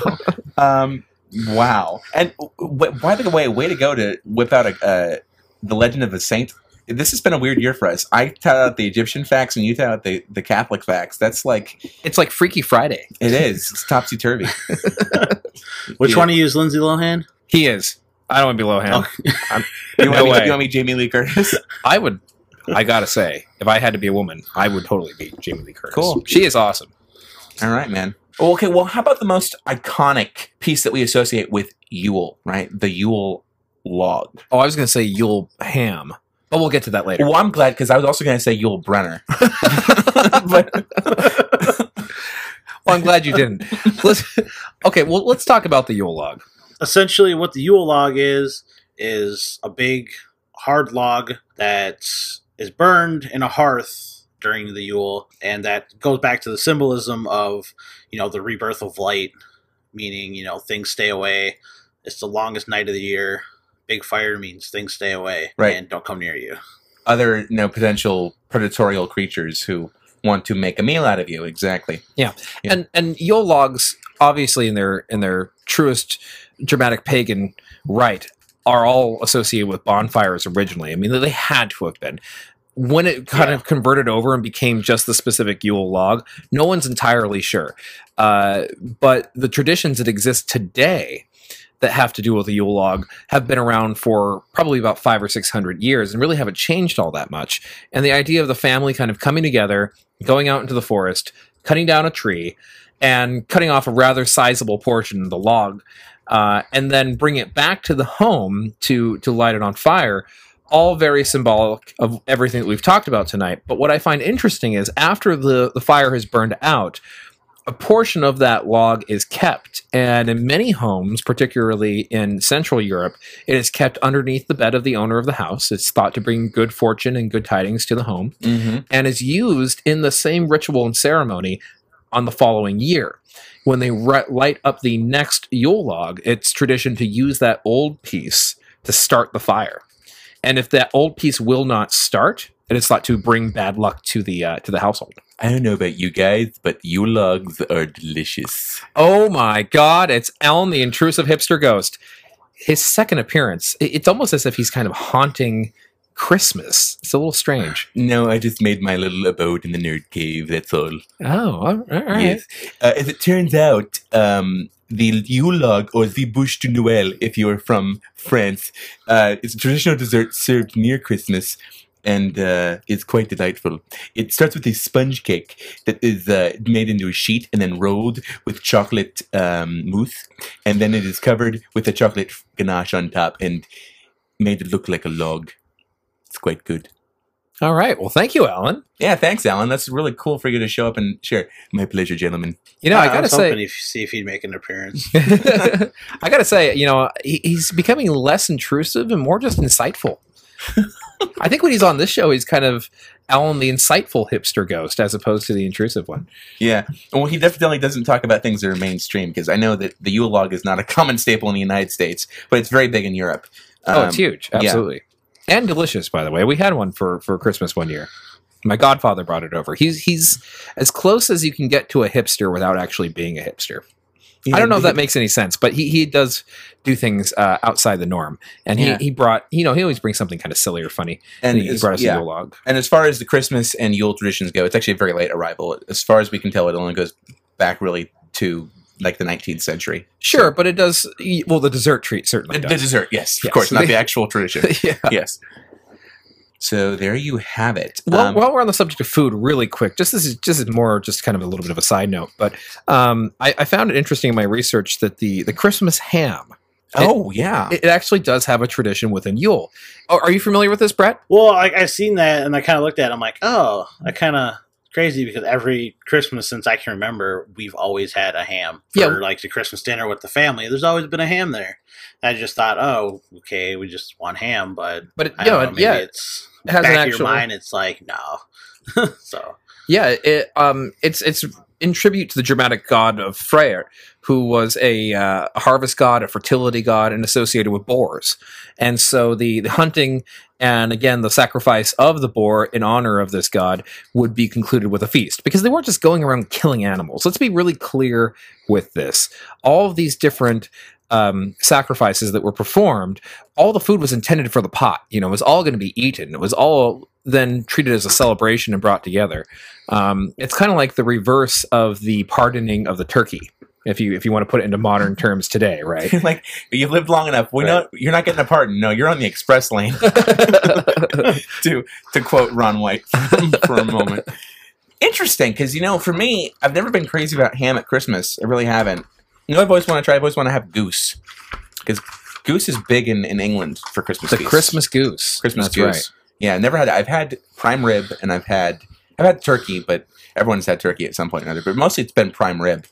um, wow. And w- by the way, way to go to whip out a, uh, the legend of the saint. This has been a weird year for us. I tout out the Egyptian facts and you tout out the, the Catholic facts. That's like, it's like Freaky Friday. it is. It's topsy turvy. (laughs) Which Yeah. one do you use, Lindsay Lohan? He is. I don't want to be Lohan. Oh. (laughs) You No want, me, way. you want me Jamie Lee Curtis? I would. I gotta say, if I had to be a woman, I would totally be Jamie Lee Curtis. Cool. She is awesome. All right, man. Okay, well, how about the most iconic piece that we associate with Yule, right? The Yule log. Oh, I was gonna say Yule Ham, but we'll get to that later. Well, I'm glad because I was also going to say Yule Brenner. (laughs) but, Well, I'm glad you didn't. Let's, okay, well, let's talk about the Yule log. Essentially, what the Yule log is is a big hard log that is burned in a hearth during the Yule, and that goes back to the symbolism of you know the rebirth of light, meaning you know things stay away. It's the longest night of the year. Big fire means things stay away Right. and don't come near you. other, you know, potential predatorial creatures who want to make a meal out of you. Exactly. Yeah. And and Yule logs, obviously in their in their truest dramatic pagan right, are all associated with bonfires originally. I mean, they had to have been. When it kind Yeah. of converted over and became just the specific Yule log, no one's entirely sure. Uh, but the traditions that exist today that have to do with the Yule log have been around for probably about five or six hundred years and really haven't changed all that much. And the idea of the family kind of coming together, going out into the forest, cutting down a tree, and cutting off a rather sizable portion of the log, uh, and then bring it back to the home to to light it on fire. All very symbolic of everything that we've talked about tonight. But what I find interesting is after the, the fire has burned out, a portion of that log is kept. And in many homes, particularly in Central Europe, it is kept underneath the bed of the owner of the house. It's thought to bring good fortune and good tidings to the home Mm-hmm. and is used in the same ritual and ceremony on the following year. When they ri- light up the next Yule log, it's tradition to use that old piece to start the fire. And if that old piece will not start, it is thought to bring bad luck to the uh, to the household. I don't know about you guys, but Yule logs are delicious. Oh my God! It's Alan, the intrusive hipster ghost. His second appearance. It's almost as if he's kind of haunting Christmas. It's a little strange. No, I just made my little abode in the nerd cave. That's all. Oh, all right. Yes. Uh, as it turns out, um, the Yule log or the bûche de Noël, if you are from France, uh, is a traditional dessert served near Christmas. And uh, it's quite delightful. It starts with a sponge cake that is uh, made into a sheet and then rolled with chocolate um, mousse, and then it is covered with a chocolate ganache on top and made to look like a log. It's quite good. All right. Well, thank you, Alan. Yeah, thanks, Alan. That's really cool for you to show up and share. My pleasure, gentlemen. You know, I gotta was say, if, see if he'd make an appearance. (laughs) I gotta say, you know, he, he's becoming less intrusive and more just insightful. (laughs) I think when he's on this show, he's kind of Alan, the insightful hipster ghost, as opposed to the intrusive one. Yeah. Well, he definitely doesn't talk about things that are mainstream because I know that the Yule log is not a (laughs) common staple in the United States, but it's very big in Europe. oh, Um, it's huge, yeah. absolutely, and delicious. By the way, we had one for for Christmas one year. My godfather brought it over. He's he's as close as you can get to a hipster without actually being a hipster. I don't know if that makes any sense, but he, he does do things uh, outside the norm. And he, Yeah. he brought, you know, he always brings something kind of silly or funny. And And he, brought us yeah. a Yule log. and as far as the Christmas and Yule traditions go, it's actually a very late arrival. As far as we can tell, it only goes back really to like the 19th century. Sure, but it does, well, the dessert treat certainly The, the dessert, yes, of Yes. course, not the (laughs) actual tradition. yeah. yes. So there you have it. Well, Um, while we're on the subject of food, really quick, just this is just more just kind of a little bit of a side note, but um, I, I found it interesting in my research that the the Christmas ham oh yeah, it, it actually does have a tradition within Yule. Oh, are you familiar with this, Brett? Well, I, I seen that and I kind of looked at it. I'm like, oh, I kind of crazy because every Christmas since I can remember, we've always had a ham for Yeah. like the Christmas dinner with the family. There's always been a ham there. I just thought, oh, okay, we just want ham, but But it, I you know, know, yeah, it's it has back an of your mind. It's like no, (laughs) so Yeah, it um it's it's in tribute to the dramatic god of Freyr, who was a, uh, a harvest god, a fertility god, and associated with boars. And so the, the hunting and again the sacrifice of the boar in honor of this god would be concluded with a feast because they weren't just going around killing animals. Let's be really clear with this. All of these different um, sacrifices that were performed, all the food was intended for the pot. You know, it was all going to be eaten. It was all then treated as a celebration and brought together. Um, it's kind of like the reverse of the pardoning of the turkey, if you if you want to put it into modern terms today, right? (laughs) like you've lived long enough. We know you're not getting a pardon. No, you're on the express lane. (laughs) (laughs) to to quote Ron White for a moment. Interesting, because you know, for me, I've never been crazy about ham at Christmas. I really haven't. You know, I've always want to try. I've always want to have goose, because goose is big in, in England for Christmas. the. Christmas goose. Christmas That's goose. right. Yeah, I've never had. I've had prime rib, and I've had I've had turkey, but everyone's had turkey at some point or another. But mostly, it's been prime rib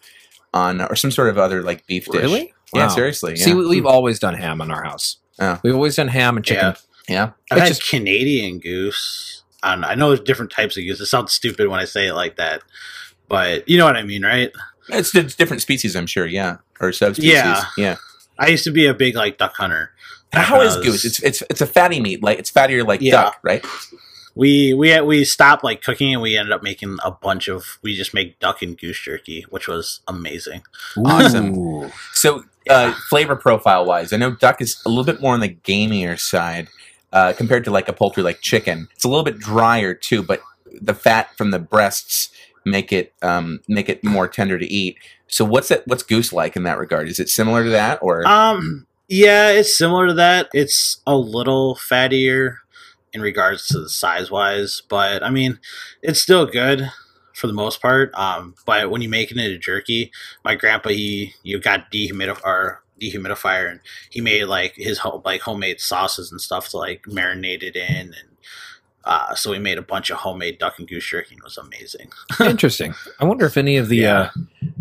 on or some sort of other like beef dish. Really? Yeah, Wow. seriously. Yeah. See, we- we've always done ham in our house. Oh. We've always done ham and chicken. yeah. yeah. I've It's had just- Canadian goose. I, don't know, I know there's different types of goose. It sounds stupid when I say it like that, but you know what I mean, right? It's, it's different species, I'm sure. Yeah, or subspecies. Yeah. yeah. I used to be a big like duck hunter. Back How when I is was- goose? It's it's it's a fatty meat. Like it's fattier like Yeah. duck, right? we we we stopped like cooking and we ended up making a bunch of we just make duck and goose jerky, which was amazing. Awesome. So uh, flavor profile wise, I know duck is a little bit more on the gamier side uh, compared to like a poultry like chicken. It's a little bit drier too, but the fat from the breasts make it um, make it more tender to eat. So what's that? What's goose like in that regard? Is it similar to that, or Um, yeah, it's similar to that. It's a little fattier in regards to the size wise, but I mean, it's still good for the most part. Um, but when you make it into jerky, my grandpa he you got dehumidif or dehumidifier and he made like his ho- like homemade sauces and stuff to like marinate it in and uh, so we made a bunch of homemade duck and goose jerky and it was amazing. (laughs) Interesting. I wonder if any of the Yeah. uh,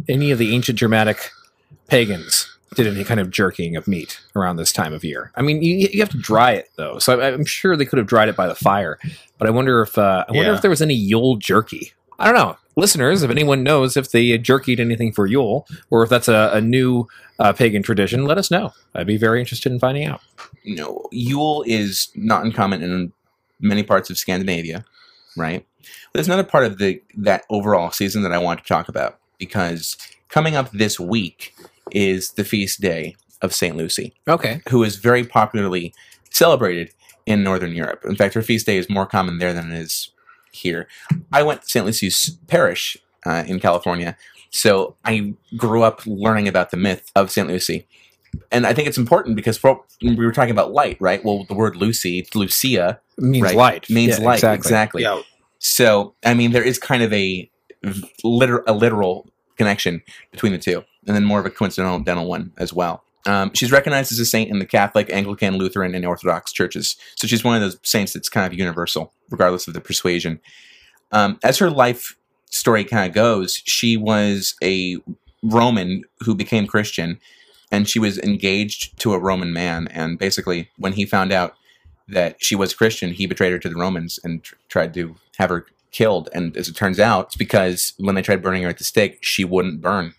any of the ancient Germanic pagans did any kind of jerking of meat around this time of year. I mean, you, you have to dry it though, so I, I'm sure they could have dried it by the fire. But I wonder if uh, I wonder Yeah. if there was any Yule jerky. I don't know, listeners. If anyone knows if they jerkied anything for Yule, or if that's a, a new uh, pagan tradition, let us know. I'd be very interested in finding out. you know, Yule is not uncommon in many parts of Scandinavia, right? But there's another part of the that overall season that I want to talk about because coming up this week is the feast day of Saint Lucy, Okay. who is very popularly celebrated in Northern Europe. In fact, her feast day is more common there than it is here. I went to St. Lucy's Parish uh, in California, so I grew up learning about the myth of St. Lucy. And I think it's important because for, we were talking about light, right? Well, the word Lucy, Lucia, Means right, light. means Yeah, light. Exactly. Exactly. Yeah, So, I mean, there is kind of a liter- a literal connection between the two, and then more of a coincidental dental one as well. Um, she's recognized as a saint in the Catholic, Anglican, Lutheran, and Orthodox churches. So she's one of those saints that's kind of universal, regardless of the persuasion. Um, as her life story kind of goes, she was a Roman who became Christian, and she was engaged to a Roman man. And basically, when he found out that she was Christian, he betrayed her to the Romans and tr- tried to have her killed. And as it turns out, it's because when they tried burning her at the stake, she wouldn't burn.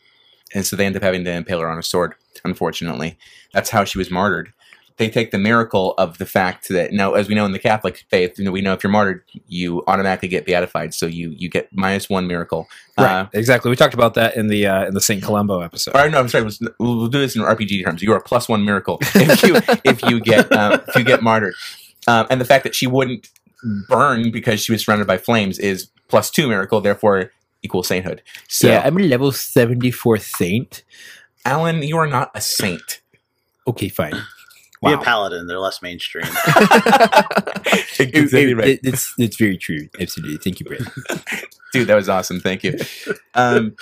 And so they end up having to impale her on a sword, unfortunately. That's how she was martyred. They take the miracle of the fact that now, as we know in the Catholic faith, you know, we know if you're martyred, you automatically get beatified. So you you get minus one miracle. Right. Uh, exactly. We talked about that in the uh, in the Saint Columbo episode. or no, I'm sorry. We'll, we'll do this in RPG terms. You are a plus one miracle if you if you get uh, if you get martyred, um, and the fact that she wouldn't burn because she was surrounded by flames is plus two miracle. Therefore, equal sainthood. So, yeah, I'm a level 74 saint. Alan, you are not a saint. Okay, fine. be a Wow. paladin. They're less mainstream. (laughs) Exactly right. That's, that's very true. Absolutely. Thank you, Brett. (laughs) Dude, that was awesome. Thank you. Um,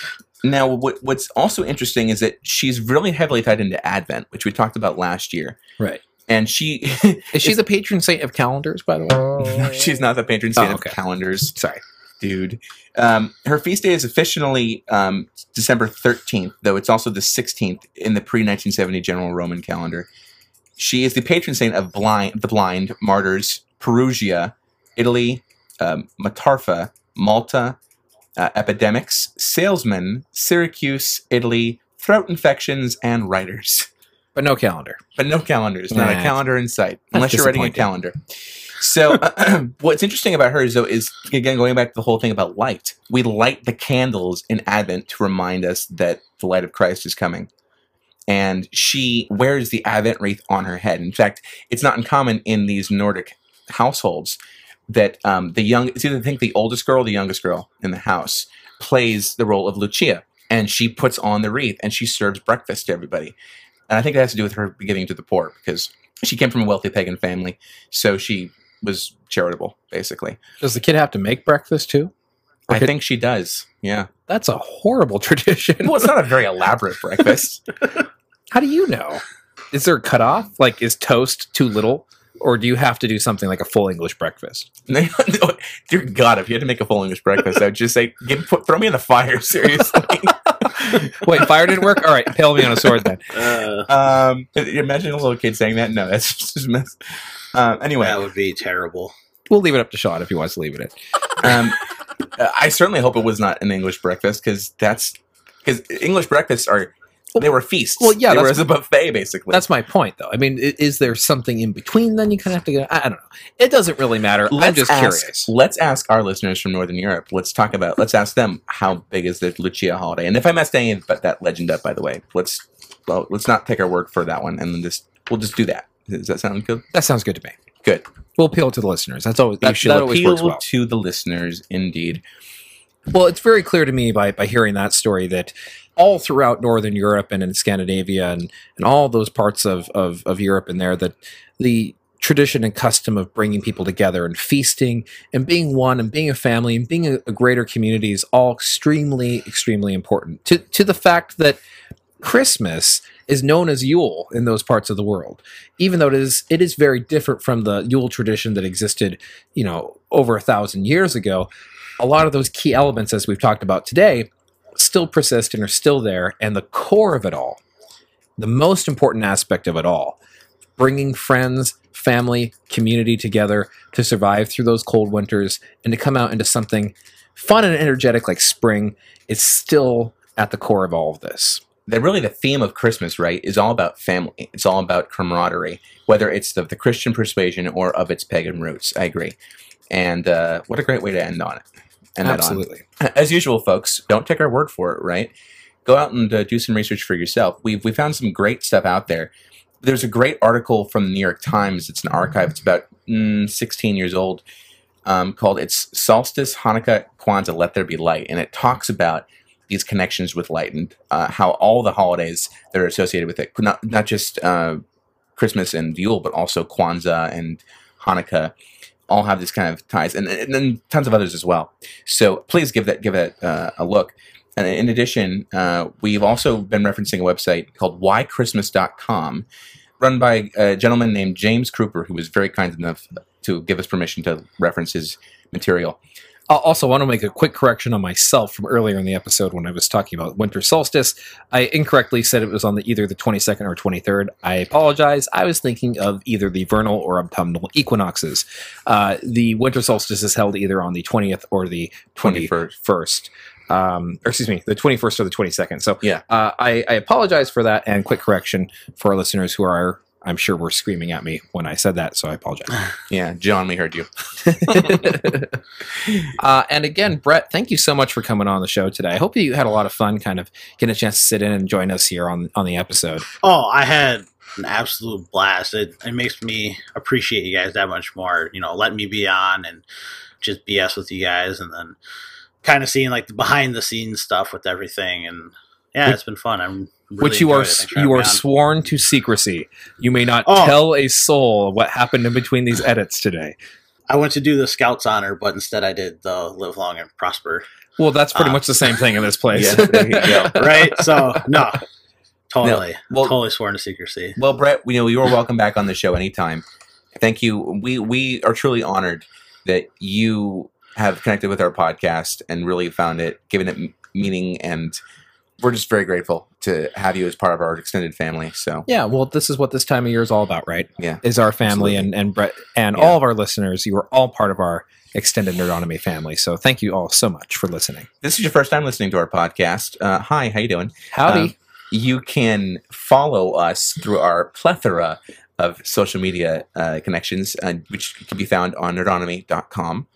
now, what, what's also interesting is that she's really heavily tied into Advent, which we talked about last year. Right. And she, (laughs) Is she the patron saint of calendars, by the way? no, she's not the patron saint Oh, okay. of calendars. Sorry. Dude. Um, her feast day is officially um, December 13th, though it's also the 16th in the pre 1970 general Roman calendar. She is the patron saint of blind, the blind, martyrs, Perugia, Italy, um, Matarfa, Malta, uh, epidemics, salesmen, Syracuse, Italy, throat infections, and writers. (laughs) But no calendar. But no calendars, not a calendar in sight, unless you're writing a calendar. So, (clears throat) what's interesting about her is, though, is again going back to the whole thing about light. We light the candles in Advent to remind us that the light of Christ is coming. And she wears the Advent wreath on her head. In fact, it's not uncommon in these Nordic households that um, the young, it's either I think the oldest girl or the youngest girl in the house plays the role of Lucia. And she puts on the wreath and she serves breakfast to everybody. And I think it has to do with her giving to the poor because she came from a wealthy pagan family. So she was charitable, basically. Does the kid have to make breakfast too? I Okay. think she does. Yeah. That's a horrible (laughs) tradition. Well, it's not a very elaborate breakfast. (laughs) How do you know? Is there a cutoff? Like, is toast too little? Or do you have to do something like a full English breakfast? (laughs) No, no, Dear God, if you had to make a full English breakfast, I would just say, give, put, throw me in the fire, seriously. (laughs) Wait, fire didn't work? All right, impale me on a sword then. Uh, um, imagine a little kid saying that. No, that's (laughs) just a mess. Um, anyway, that would be terrible. We'll leave it up to Sean if he wants to leave it in. um, (laughs) I certainly hope it was not an English breakfast because that's because English breakfasts are they were feasts. Well, yeah, they were as a buffet basically. That's my point, though. I mean, is there something in between? Then you kind of have to go. I, don't know. It doesn't really matter. I'm just ask, curious. Let's ask our listeners from Northern Europe. Let's talk about. Let's ask them how big is the Lucia holiday. And if I messed any of that legend up, by the way, let's well, let's not take our word for that one, and then just we'll just do that. Does that sound good? That sounds good to me. Good. We'll appeal to the listeners. That's always that, that always appeal well. to the listeners, indeed. Well, it's very clear to me by, by hearing that story that all throughout Northern Europe and in Scandinavia and, and all those parts of, of, of Europe and there, that the tradition and custom of bringing people together and feasting and being one and being a family and being a, a greater community is all extremely, extremely important. To, to the fact that Christmas is known as Yule in those parts of the world, even though it is it is very different from the Yule tradition that existed, you know, over a thousand years ago a lot of those key elements, as we've talked about today, still persist and are still there. And the core of it all, the most important aspect of it all, bringing friends, family, community together to survive through those cold winters and to come out into something fun and energetic like spring, is still at the core of all of this. that really the theme of Christmas, right, is all about family. It's all about camaraderie, whether it's of the Christian persuasion or of its pagan roots. I agree. And uh, what a great way to end on it. On. Absolutely. As usual, folks, don't take our word for it, right? Go out and uh, do some research for yourself. We've we found some great stuff out there. There's a great article from the New York Times. It's an archive. It's about mm, 16 years old, um, called "It's Solstice, Hanukkah, Kwanzaa, Let There Be Light," and it talks about these connections with light and uh, how all the holidays that are associated with it, not not just uh, Christmas and Yule, but also Kwanzaa and Hanukkah, all have this kind of ties, and, and then tons of others as well. So please give that give it uh, a look. And in addition, uh, we've also been referencing a website called whychristmas.com, run by a gentleman named James Cooper, who was very kind enough to give us permission to reference his material. I also want to make a quick correction on myself from earlier in the episode when I was talking about winter solstice. I incorrectly said it was on the, either the 22nd or 23rd. I apologize. I was thinking of either the vernal or autumnal equinoxes. Uh, the winter solstice is held either on the 20th or the 21st. 21st. Um, or excuse me, the 21st or the 22nd. So Yeah. uh, I, I apologize for that and quick correction for our listeners who are, I'm sure, we were screaming at me when I said that. So I apologize. (laughs) Yeah, John, we heard you. (laughs) uh, and again, Brett, thank you so much for coming on the show today. I hope you had a lot of fun, kind of getting a chance to sit in and join us here on on the episode. Oh, I had an absolute blast. It, it makes me appreciate you guys that much more. You know, letting me be on and just BS with you guys, and then kind of seeing like the behind the scenes stuff with everything. And yeah, it's been fun. I'm really Which you are enjoyed it. Thanks for you are me sworn to secrecy. You may not Oh. tell a soul what happened in between these edits today. I went to do the Scouts honor, but instead I did the Live Long and Prosper. Well, that's pretty Ah. much the same thing in this place. Yeah, there. (laughs) Right? so no, (laughs) totally, well- totally sworn to secrecy. Well, Brett, you know, you are welcome back on the show anytime. Thank you. We we are truly honored that you have connected with our podcast and really found it, given it meaning, and we're just very grateful to have you as part of our extended family. So Yeah, well, this is what this time of year is all about, right? Yeah, Is our family and and Brett and Yeah. all of our listeners. You are all part of our extended Nerdonomy family. So thank you all so much for listening. this is your first time listening to our podcast. Uh, hi, how you doing? Howdy. Um, you can follow us through our plethora of social media uh, connections, uh, which can be found on nerdonomy.com.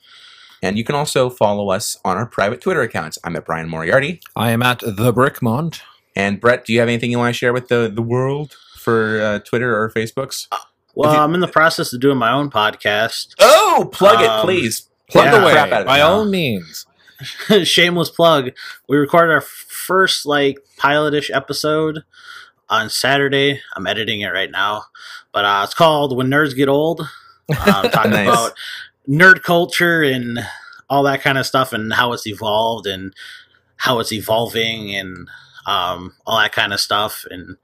And you can also follow us on our private Twitter accounts. I'm at Bryan Moriarty. I am at the Brickmont. And Brett, do you have anything you want to share with the, the world for uh, Twitter or Facebooks? Well, you- I'm in the process of doing my own podcast. Oh, plug it, Um, please. Plug Yeah. away Crap out of it by now. all means. (laughs) Shameless plug. We recorded our first like pilotish episode on Saturday. I'm editing it right now, but uh, it's called "When Nerds Get Old." (laughs) Um, talking Nice. about nerd culture and all that kind of stuff, and how it's evolved and how it's evolving, and um, all that kind of stuff. And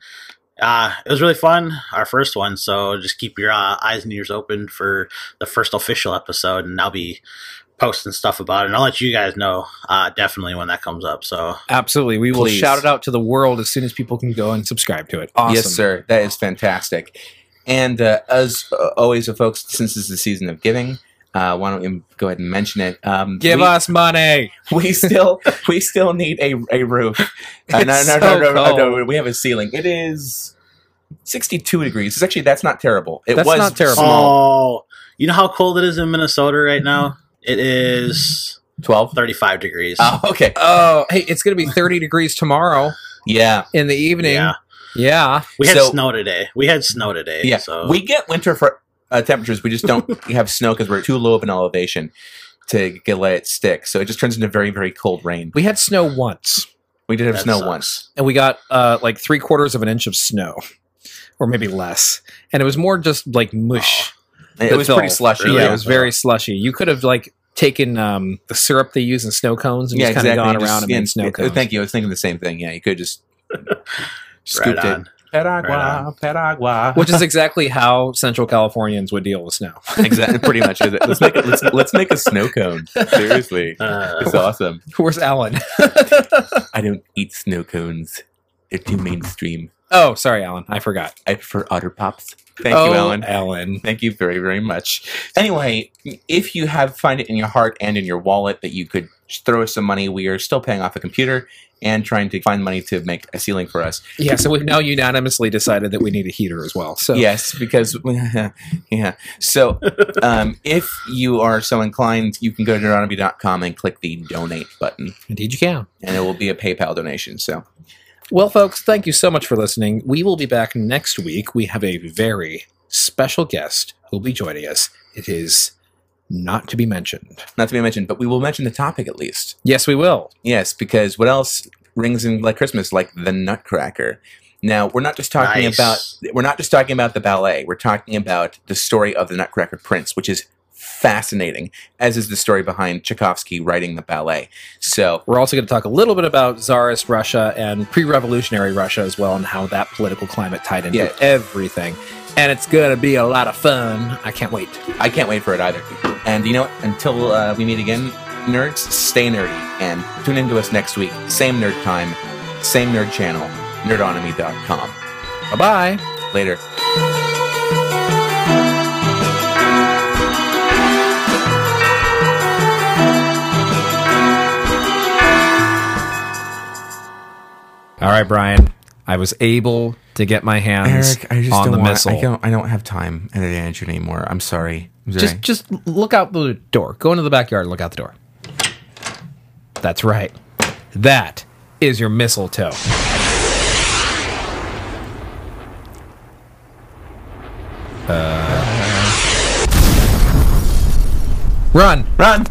uh, it was really fun, our first one. So just keep your uh, eyes and ears open for the first official episode, and I'll be posting stuff about it. And I'll let you guys know uh, definitely when that comes up. So Absolutely. We will Please. shout it out to the world as soon as people can go and subscribe to it. Awesome. Yes, sir. That is fantastic. And uh, as uh, always, uh, folks, since this is the season of giving, uh, why don't you go ahead and mention it? Um, Give we, us money. (laughs) We still we still need a, a roof. (laughs) Uh, no, It's no, so no, no, no, no, cold. We have a ceiling. It is sixty-two degrees. It's actually that's not terrible. It That's was not terrible. Small. Oh, you know how cold it is in Minnesota right now? It is Twelve. 35 degrees. Oh, okay. Oh, hey, it's going to be 30 degrees tomorrow Yeah, in the evening. Yeah. Yeah. We had So- snow today. We had snow today. yeah. So We get winter for uh, temperatures. We just don't (laughs) have snow because we're too low of an elevation to get, let it stick. So it just turns into very very cold rain. We had snow once, We did have That snow sucks. once. and we got uh, like three quarters of an inch of snow, or maybe less. And it was more just like mush. It The was fill. pretty slushy. Really? Yeah, it was very slushy. You could have like taken um, the syrup they use in snow cones and yeah, just kind of gone Just- around and yeah, made snow cones. Thank you. I was thinking the same thing. Yeah, you could just (laughs) scooped right it. on. Piragua, Right on. Piragua. Which is exactly how Central Californians would deal with snow. (laughs) exactly pretty much is it. Let's make it. Let's, let's make a snow cone. Seriously, Uh, it's awesome. Where's Alan? I don't eat snow cones. They're too mainstream. oh, sorry, Alan. I forgot. I prefer Otter Pops. Thank oh, you, Alan. Alan. Thank you very, very much. Anyway, if you have find it in your heart and in your wallet that you could throw us some money, we are still paying off a computer and trying to find money to make a ceiling for us. Yeah, so we've now unanimously decided that we need a heater as well. So Yes, because (laughs) yeah. So um, if you are so inclined, you can go to Nerdonomy.com and click the donate button, indeed you can. and it will be a PayPal donation. So Well, folks, thank you so much for listening. We will be back next week. We have a very special guest who will be joining us. It is not to be mentioned. not to be mentioned, but we will mention the topic at least. Yes, we will. Yes, because what else rings in like Christmas like the Nutcracker? Now we're not just talking Nice. about we're not just talking about the ballet. We're talking about the story of the Nutcracker Prince, which is fascinating, as is the story behind Tchaikovsky writing the ballet. So We're also going to talk a little bit about Tsarist Russia and pre revolutionary Russia as well, and how that political climate tied into Yeah. everything. And it's going to be a lot of fun. I can't wait. I can't wait for it either. And you know what? Until uh, we meet again, nerds, stay nerdy and tune into us next week. Same nerd time, same nerd channel, nerdonomy.com. Bye bye. Later. All right, Bryan. I was able to get my hands on the missile. I don't. I don't have time at advantage anymore. I'm sorry. I'm sorry. Just just look out the door. Go into the backyard and look out the door. That's right. That is your mistletoe. Uh, run. run.